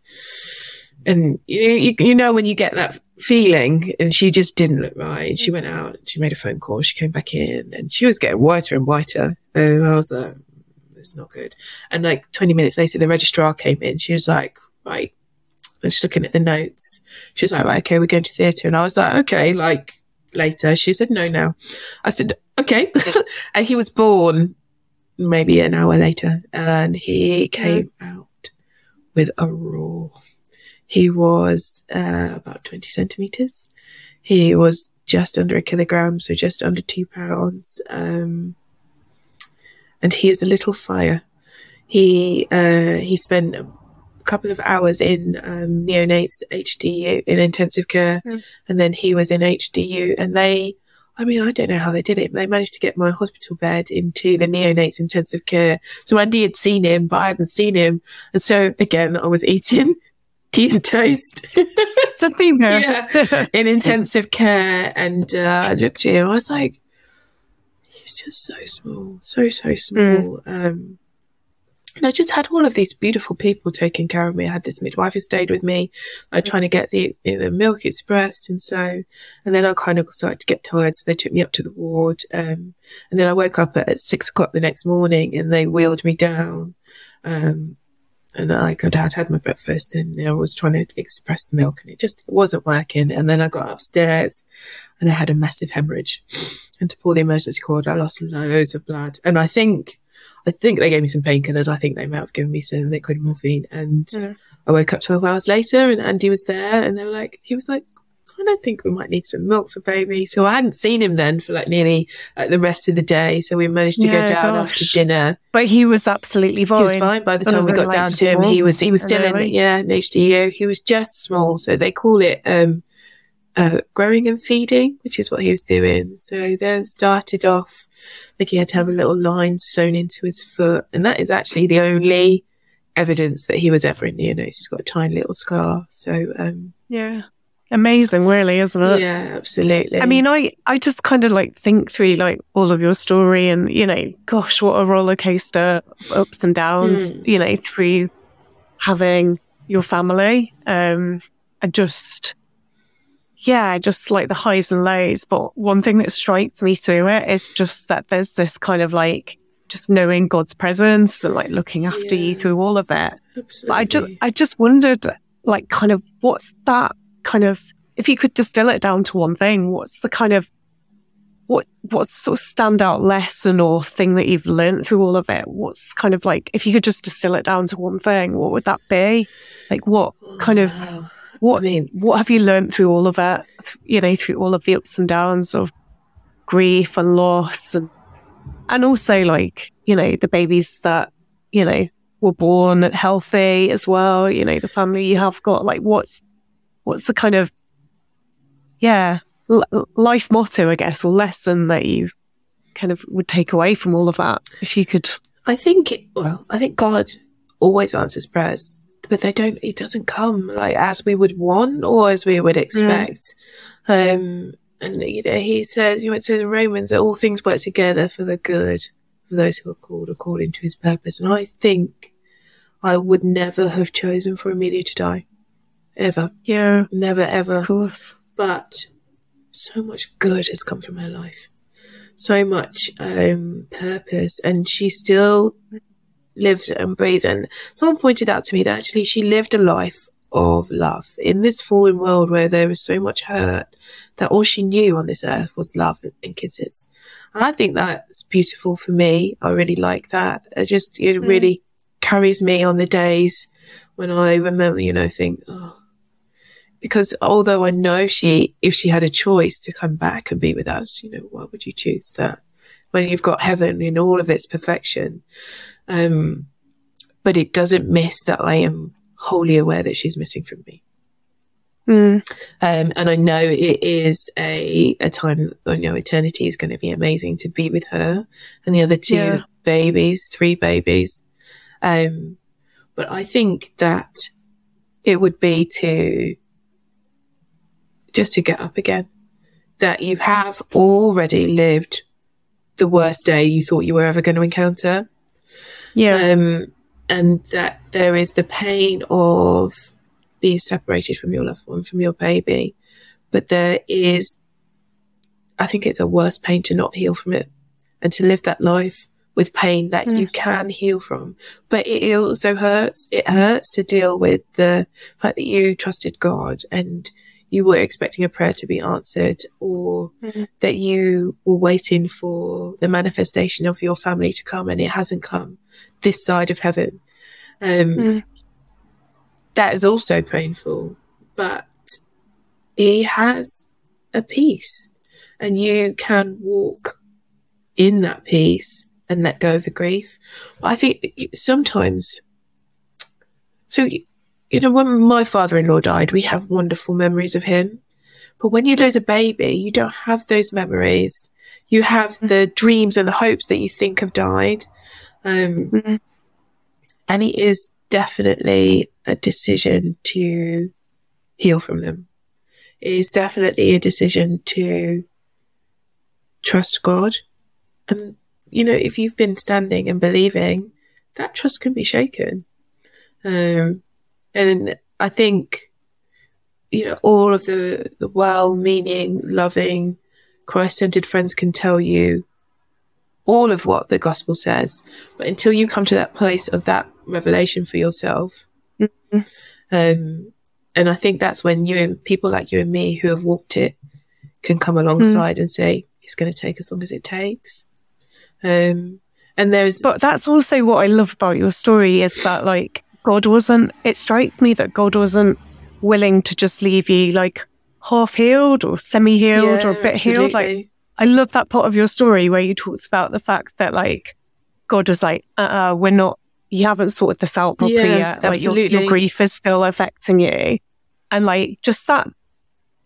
and you, you, you know when you get that feeling and she just didn't look right. She went out, she made a phone call, she came back in and she was getting whiter and whiter. And I was like, it's not good. And like 20 minutes later, the registrar came in. She was like, right. And she's looking at the notes. She was like, right, okay, we're going to theatre. And I was like, okay, like later. She said, no, now. I said, okay. and he was born maybe an hour later and he came out with a roar. He was uh, about 20 centimeters. He was just under a kilogram, so just under two pounds. Um, and he is a little fire. He uh, he spent a couple of hours in um, neonates HDU in intensive care, mm. and then he was in HDU, and they. I mean, I don't know how they did it. They managed to get my hospital bed into the neonates intensive care. So Andy had seen him, but I hadn't seen him. And so again, I was eating tea and toast. it's a theme here. yeah, in intensive care. And uh, I looked at him, I was like, he's just so small, so, so small. Mm. Um, and I just had all of these beautiful people taking care of me. I had this midwife who stayed with me, uh, trying to get the, the milk expressed. And so, and then I kind of started to get tired. So they took me up to the ward. Um, and then I woke up at, at six o'clock the next morning and they wheeled me down. Um, and I could had had my breakfast and I was trying to express the milk and it just wasn't working. And then I got upstairs and I had a massive hemorrhage. And to pull the emergency cord, I lost loads of blood. And I think, I think they gave me some painkillers. I think they might have given me some liquid morphine. And mm. I woke up 12 hours later and Andy was there and they were like, he was like, I don't think we might need some milk for baby. So I hadn't seen him then for like nearly uh, the rest of the day. So we managed to Yeah, go down gosh. after dinner. But he was absolutely fine. He was fine by the time we got like down to him. He was he was still in yeah in HDU. He was just small, so they call it um, uh, growing and feeding, which is what he was doing. So then started off like he had to have a little line sewn into his foot, and that is actually the only evidence that he was ever in neonates. He's got a tiny little scar. So um, Yeah. Amazing, really, isn't it? yeah, absolutely. I mean, I, I just kind of like think through like all of your story and, you know, gosh, what a roller coaster, ups and downs, Mm. you know, through having your family. Um, I just, yeah, just like the highs and lows. But one thing that strikes me through it is just that there's this kind of like, just knowing God's presence and like looking after you through all of it. absolutely. But I just, I just wondered, like, kind of, what's that kind of? If you could distill it down to one thing, what's the kind of, what, what's sort of standout lesson or thing that you've learned through all of it? What's kind of like, if you could just distill it down to one thing, what would that be? Like, what oh, kind of, Wow. What, I mean, what have you learned through all of it? th- You know, through all of the ups and downs of grief and loss, and and also like you know the babies that you know were born healthy as well. You know, the family you have got. Like, what's what's the kind of yeah l- life motto, I guess, or lesson that you kind of would take away from all of that? If you could, I think, well, I think God always answers prayers, but they don't, it doesn't come like as we would want or as we would expect. Um, and, you know, he says, you know, it the Romans that all things work together for the good for those who are called according to his purpose. And I think I would never have chosen for Amelia to die. Ever. yeah, Never, ever of course, but so much good has come from her life so much um purpose and she still lives and breathes and someone pointed out to me that actually she lived a life of love in this fallen world where there is so much hurt that all she knew on this earth was love and kisses. And i think that's beautiful for me. I really like that. It just it hmm. really carries me on the days when i remember you know think oh because although I know she, if she had a choice to come back and be with us, you know, why would you choose that? When you've got heaven in all of its perfection? Um, but it doesn't miss that I am wholly aware that she's missing from me. mm, Um, and I know it is a, a time, you know, eternity is going to be amazing to be with her and the other two Yeah. babies, three babies. Um, but I think that it would be to just to get up again, that you have already lived the worst day you thought you were ever going to encounter yeah, um, and that there is the pain of being separated from your loved one, from your baby, but there is, I think it's a worse pain to not heal from it and to live that life with pain that you can heal from. But it also hurts. It hurts to deal with the fact that you trusted God and you were expecting a prayer to be answered or that you were waiting for the manifestation of your family to come and it hasn't come this side of heaven. Um, Mm. That is also painful, but he has a peace and you can walk in that peace and let go of the grief. I think sometimes, so, you know, when my father-in-law died, we have wonderful memories of him. But when you lose a baby, you don't have those memories. You have the dreams and the hopes that you think have died. Um, Mhm. and it is definitely a decision to heal from them. It is definitely a decision to trust God. And, you know, if you've been standing and believing, that trust can be shaken. Um, and I think, you know, all of the, the well meaning, loving, Christ centered friends can tell you all of what the gospel says. But until you come to that place of that revelation for yourself, um, and I think that's when you and people like you and me who have walked it can come alongside and say, it's going to take as long as it takes. Um, and there's, But that's also what I love about your story is that like God wasn't it struck me that God wasn't willing to just leave you like half healed or semi healed or a bit healed. Like, I love that part of your story where you talked about the fact that like God was like, uh, uh we're not, you haven't sorted this out properly Yeah, yet. Like your, your grief is still affecting you. And like just that,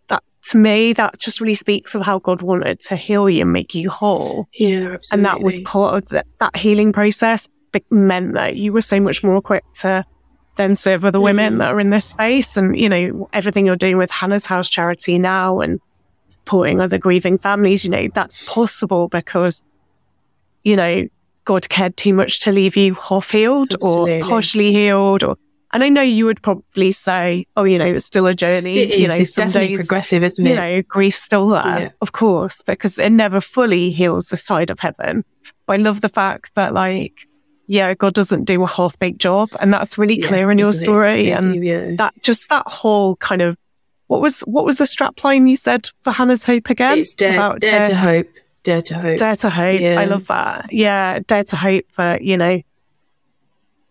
that to me, that just really speaks of how God wanted to heal you and make you whole. yeah, absolutely. And that was part of the, that healing process meant that you were so much more equipped to then serve other women Mhm. that are in this space. And, you know, everything you're doing with Hannah's House Charity now and supporting other grieving families, you know, that's possible because, you know, God cared too much to leave you half healed Absolutely. or partially healed or and I know you would probably say, oh, you know, it's still a journey. It is. you know, it's definitely days, progressive, isn't it? you know, grief's still there, Yeah. of course, because it never fully heals the side of heaven. But I love the fact that, like, yeah, God doesn't do a half baked job. And that's really Yeah, clear in your story. Yeah, and yeah. that just that whole kind of what was what was the strap line you said for Hannah's Hope again? it's dare, About dare, to hope. Dare to hope. Dare to hope. I love that. Yeah, dare to hope that, you know,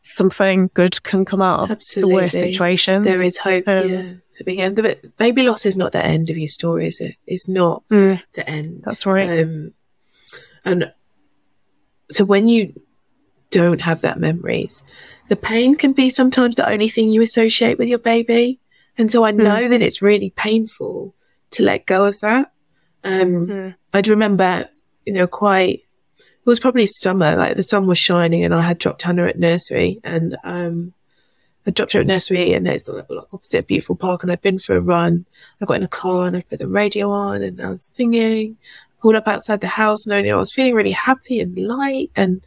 something good can come out of the worst Absolutely. situations. There is hope. Um, yeah, to begin. But baby loss is not the end of your story, is it? It's not Mm, the end. that's right. Um, and so when you don't have that memories, the pain can be sometimes the only thing you associate with your baby. And so I Hmm. know that it's really painful to let go of that. Um, Mm. I'd remember, you know, quite, it was probably summer, like the sun was shining and I had dropped Hannah at nursery and, um, I dropped her at nursery and it's like opposite a beautiful park and I'd been for a run. I got in a car and I put the radio on and I was singing, pulled up outside the house and I, I was feeling really happy and light and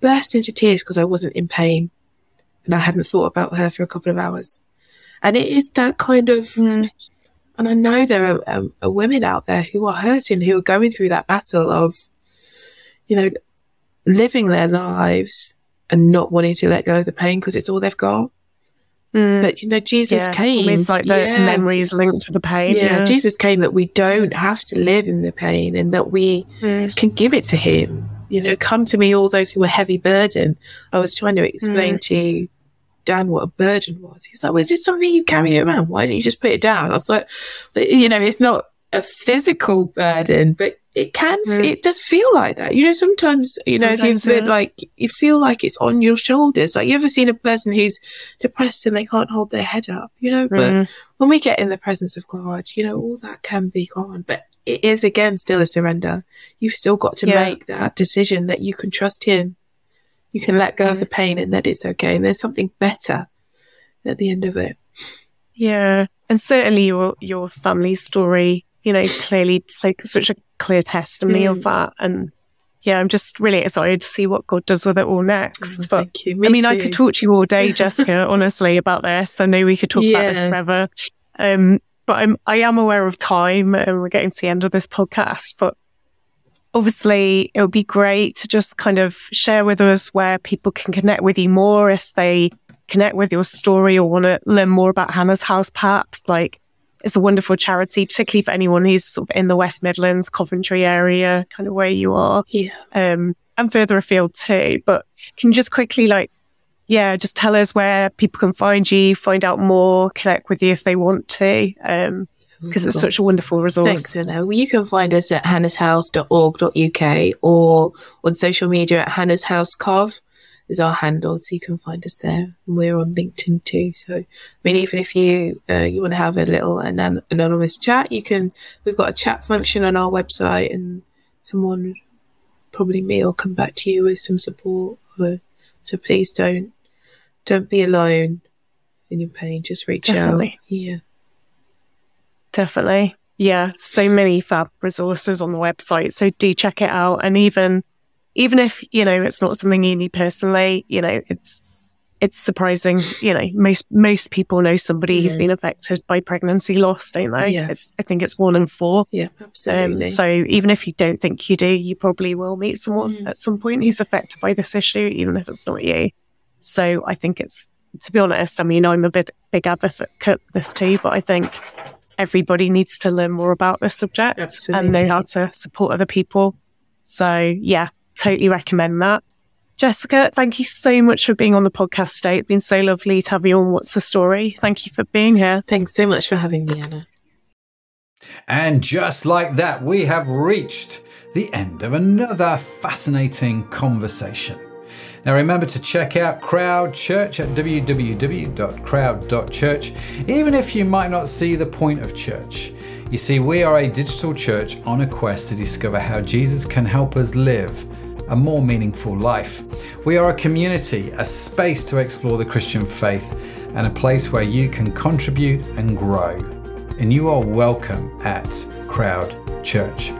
burst into tears because I wasn't in pain and I hadn't thought about her for a couple of hours. And it is that kind of, Mm. and I know there are, um, are women out there who are hurting, who are going through that battle of, you know, living their lives and not wanting to let go of the pain because it's all they've got. Mm. But you know, Jesus yeah, came. almost like the Yeah. memories linked to the pain. Yeah, Jesus came that we don't have to live in the pain and that we Mm. can give it to Him. You know, come to me, all those who are heavy burden. I was trying to explain to Dan what a burden was. He was like, well, is it something you carry around? Why don't you just put it down? I was like, but, you know, it's not a physical burden, but it can, Mm. it does feel like that. You know, sometimes, you know, Sometimes, if you've been yeah. like, you feel like it's on your shoulders. Like, you ever seen a person who's depressed and they can't hold their head up, you know? But Mm. when we get in the presence of God, you know, all that can be gone. But it is again still a surrender. You've still got to Yeah. make that decision that you can trust Him. You can let go of the pain and that it's okay. And there's something better at the end of it. Yeah, and certainly your your family story, you know, clearly so, such a clear testimony Mm. of that, and yeah, I'm just really excited to see what God does with it all next. Oh, but thank you. I Me mean, I could talk to you all day, Jessica, honestly, about this. I know we could talk about this forever. Um, but I'm I am aware of time, and we're getting to the end of this podcast. But obviously, it would be great to just kind of share with us where people can connect with you more if they connect with your story or want to learn more about Hannah's House. Perhaps like it's a wonderful charity, particularly for anyone who's sort of in the West Midlands, Coventry area, kind of where you are Yeah. um, and further afield too. But can you just quickly, like, yeah, just tell us where people can find you, find out more, connect with you if they want to, because it's such a wonderful resource. Thanks, Anna. Well, you can find us at hannahshouse.org.uk or on social media at Hannah's House Cov is our handle, so you can find us there. And we're on LinkedIn too. So, I mean, even if you uh, you want to have a little anon- anonymous chat, you can. We've got a chat function on our website, and someone, probably me, will come back to you with some support. Or, so please don't don't be alone in your pain. Just reach Definitely. out. Yeah. Definitely. Yeah, so many fab resources on the website. So do check it out. And even even if, you know, it's not something you need personally, you know, it's it's surprising, you know, most most people know somebody who's been affected by pregnancy loss, don't they? Yeah. It's I think it's one in four. Yeah. Um, Absolutely. so even if you don't think you do, you probably will meet someone Mm. at some point who's affected by this issue, even if it's not you. So I think it's, to be honest, I mean, I'm a bit big advocate of this too, but I think everybody needs to learn more about this subject and know how to support other people. So yeah, totally recommend that. Jessica, thank you so much for being on the podcast today. It's been so lovely to have you on What's the Story. Thank you for being here. Thanks so much for having me, Anna. And just like that, we have reached the end of another fascinating conversation. Now remember to check out Crowd Church at www.crowd.church, even if you might not see the point of church. You see, we are a digital church on a quest to discover how Jesus can help us live a more meaningful life. We are a community, a space to explore the Christian faith, and a place where you can contribute and grow. And you are welcome at Crowd Church.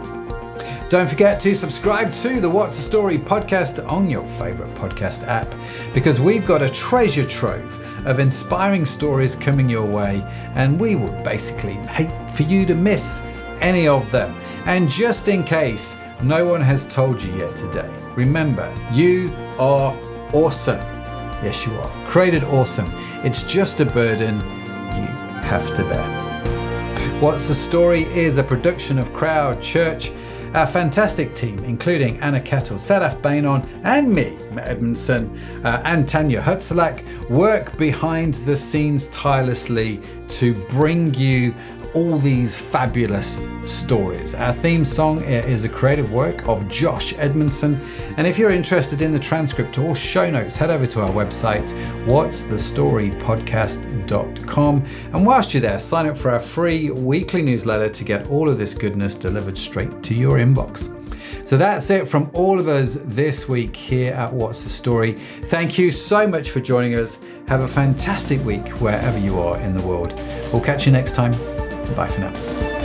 Don't forget to subscribe to the What's the Story podcast on your favorite podcast app because we've got a treasure trove of inspiring stories coming your way, and we would basically hate for you to miss any of them. And just in case no one has told you yet today, remember you are awesome. Yes, you are. Created awesome. It's just a burden you have to bear. What's the Story is a production of Crowd Church a fantastic team, including Anna Kettle, Sadaf Bainon, and me, Edmondson, uh, and Tanya Hutzalak, work behind the scenes tirelessly to bring you all these fabulous stories. Our theme song is a creative work of Josh Edmondson. And if you're interested in the transcript or show notes, head over to our website, what'sthestorypodcast.com. And whilst you're there, sign up for our free weekly newsletter to get all of this goodness delivered straight to your inbox. So that's it from all of us this week here at What's the Story. Thank you so much for joining us. Have a fantastic week wherever you are in the world. We'll catch you next time. Bye for now.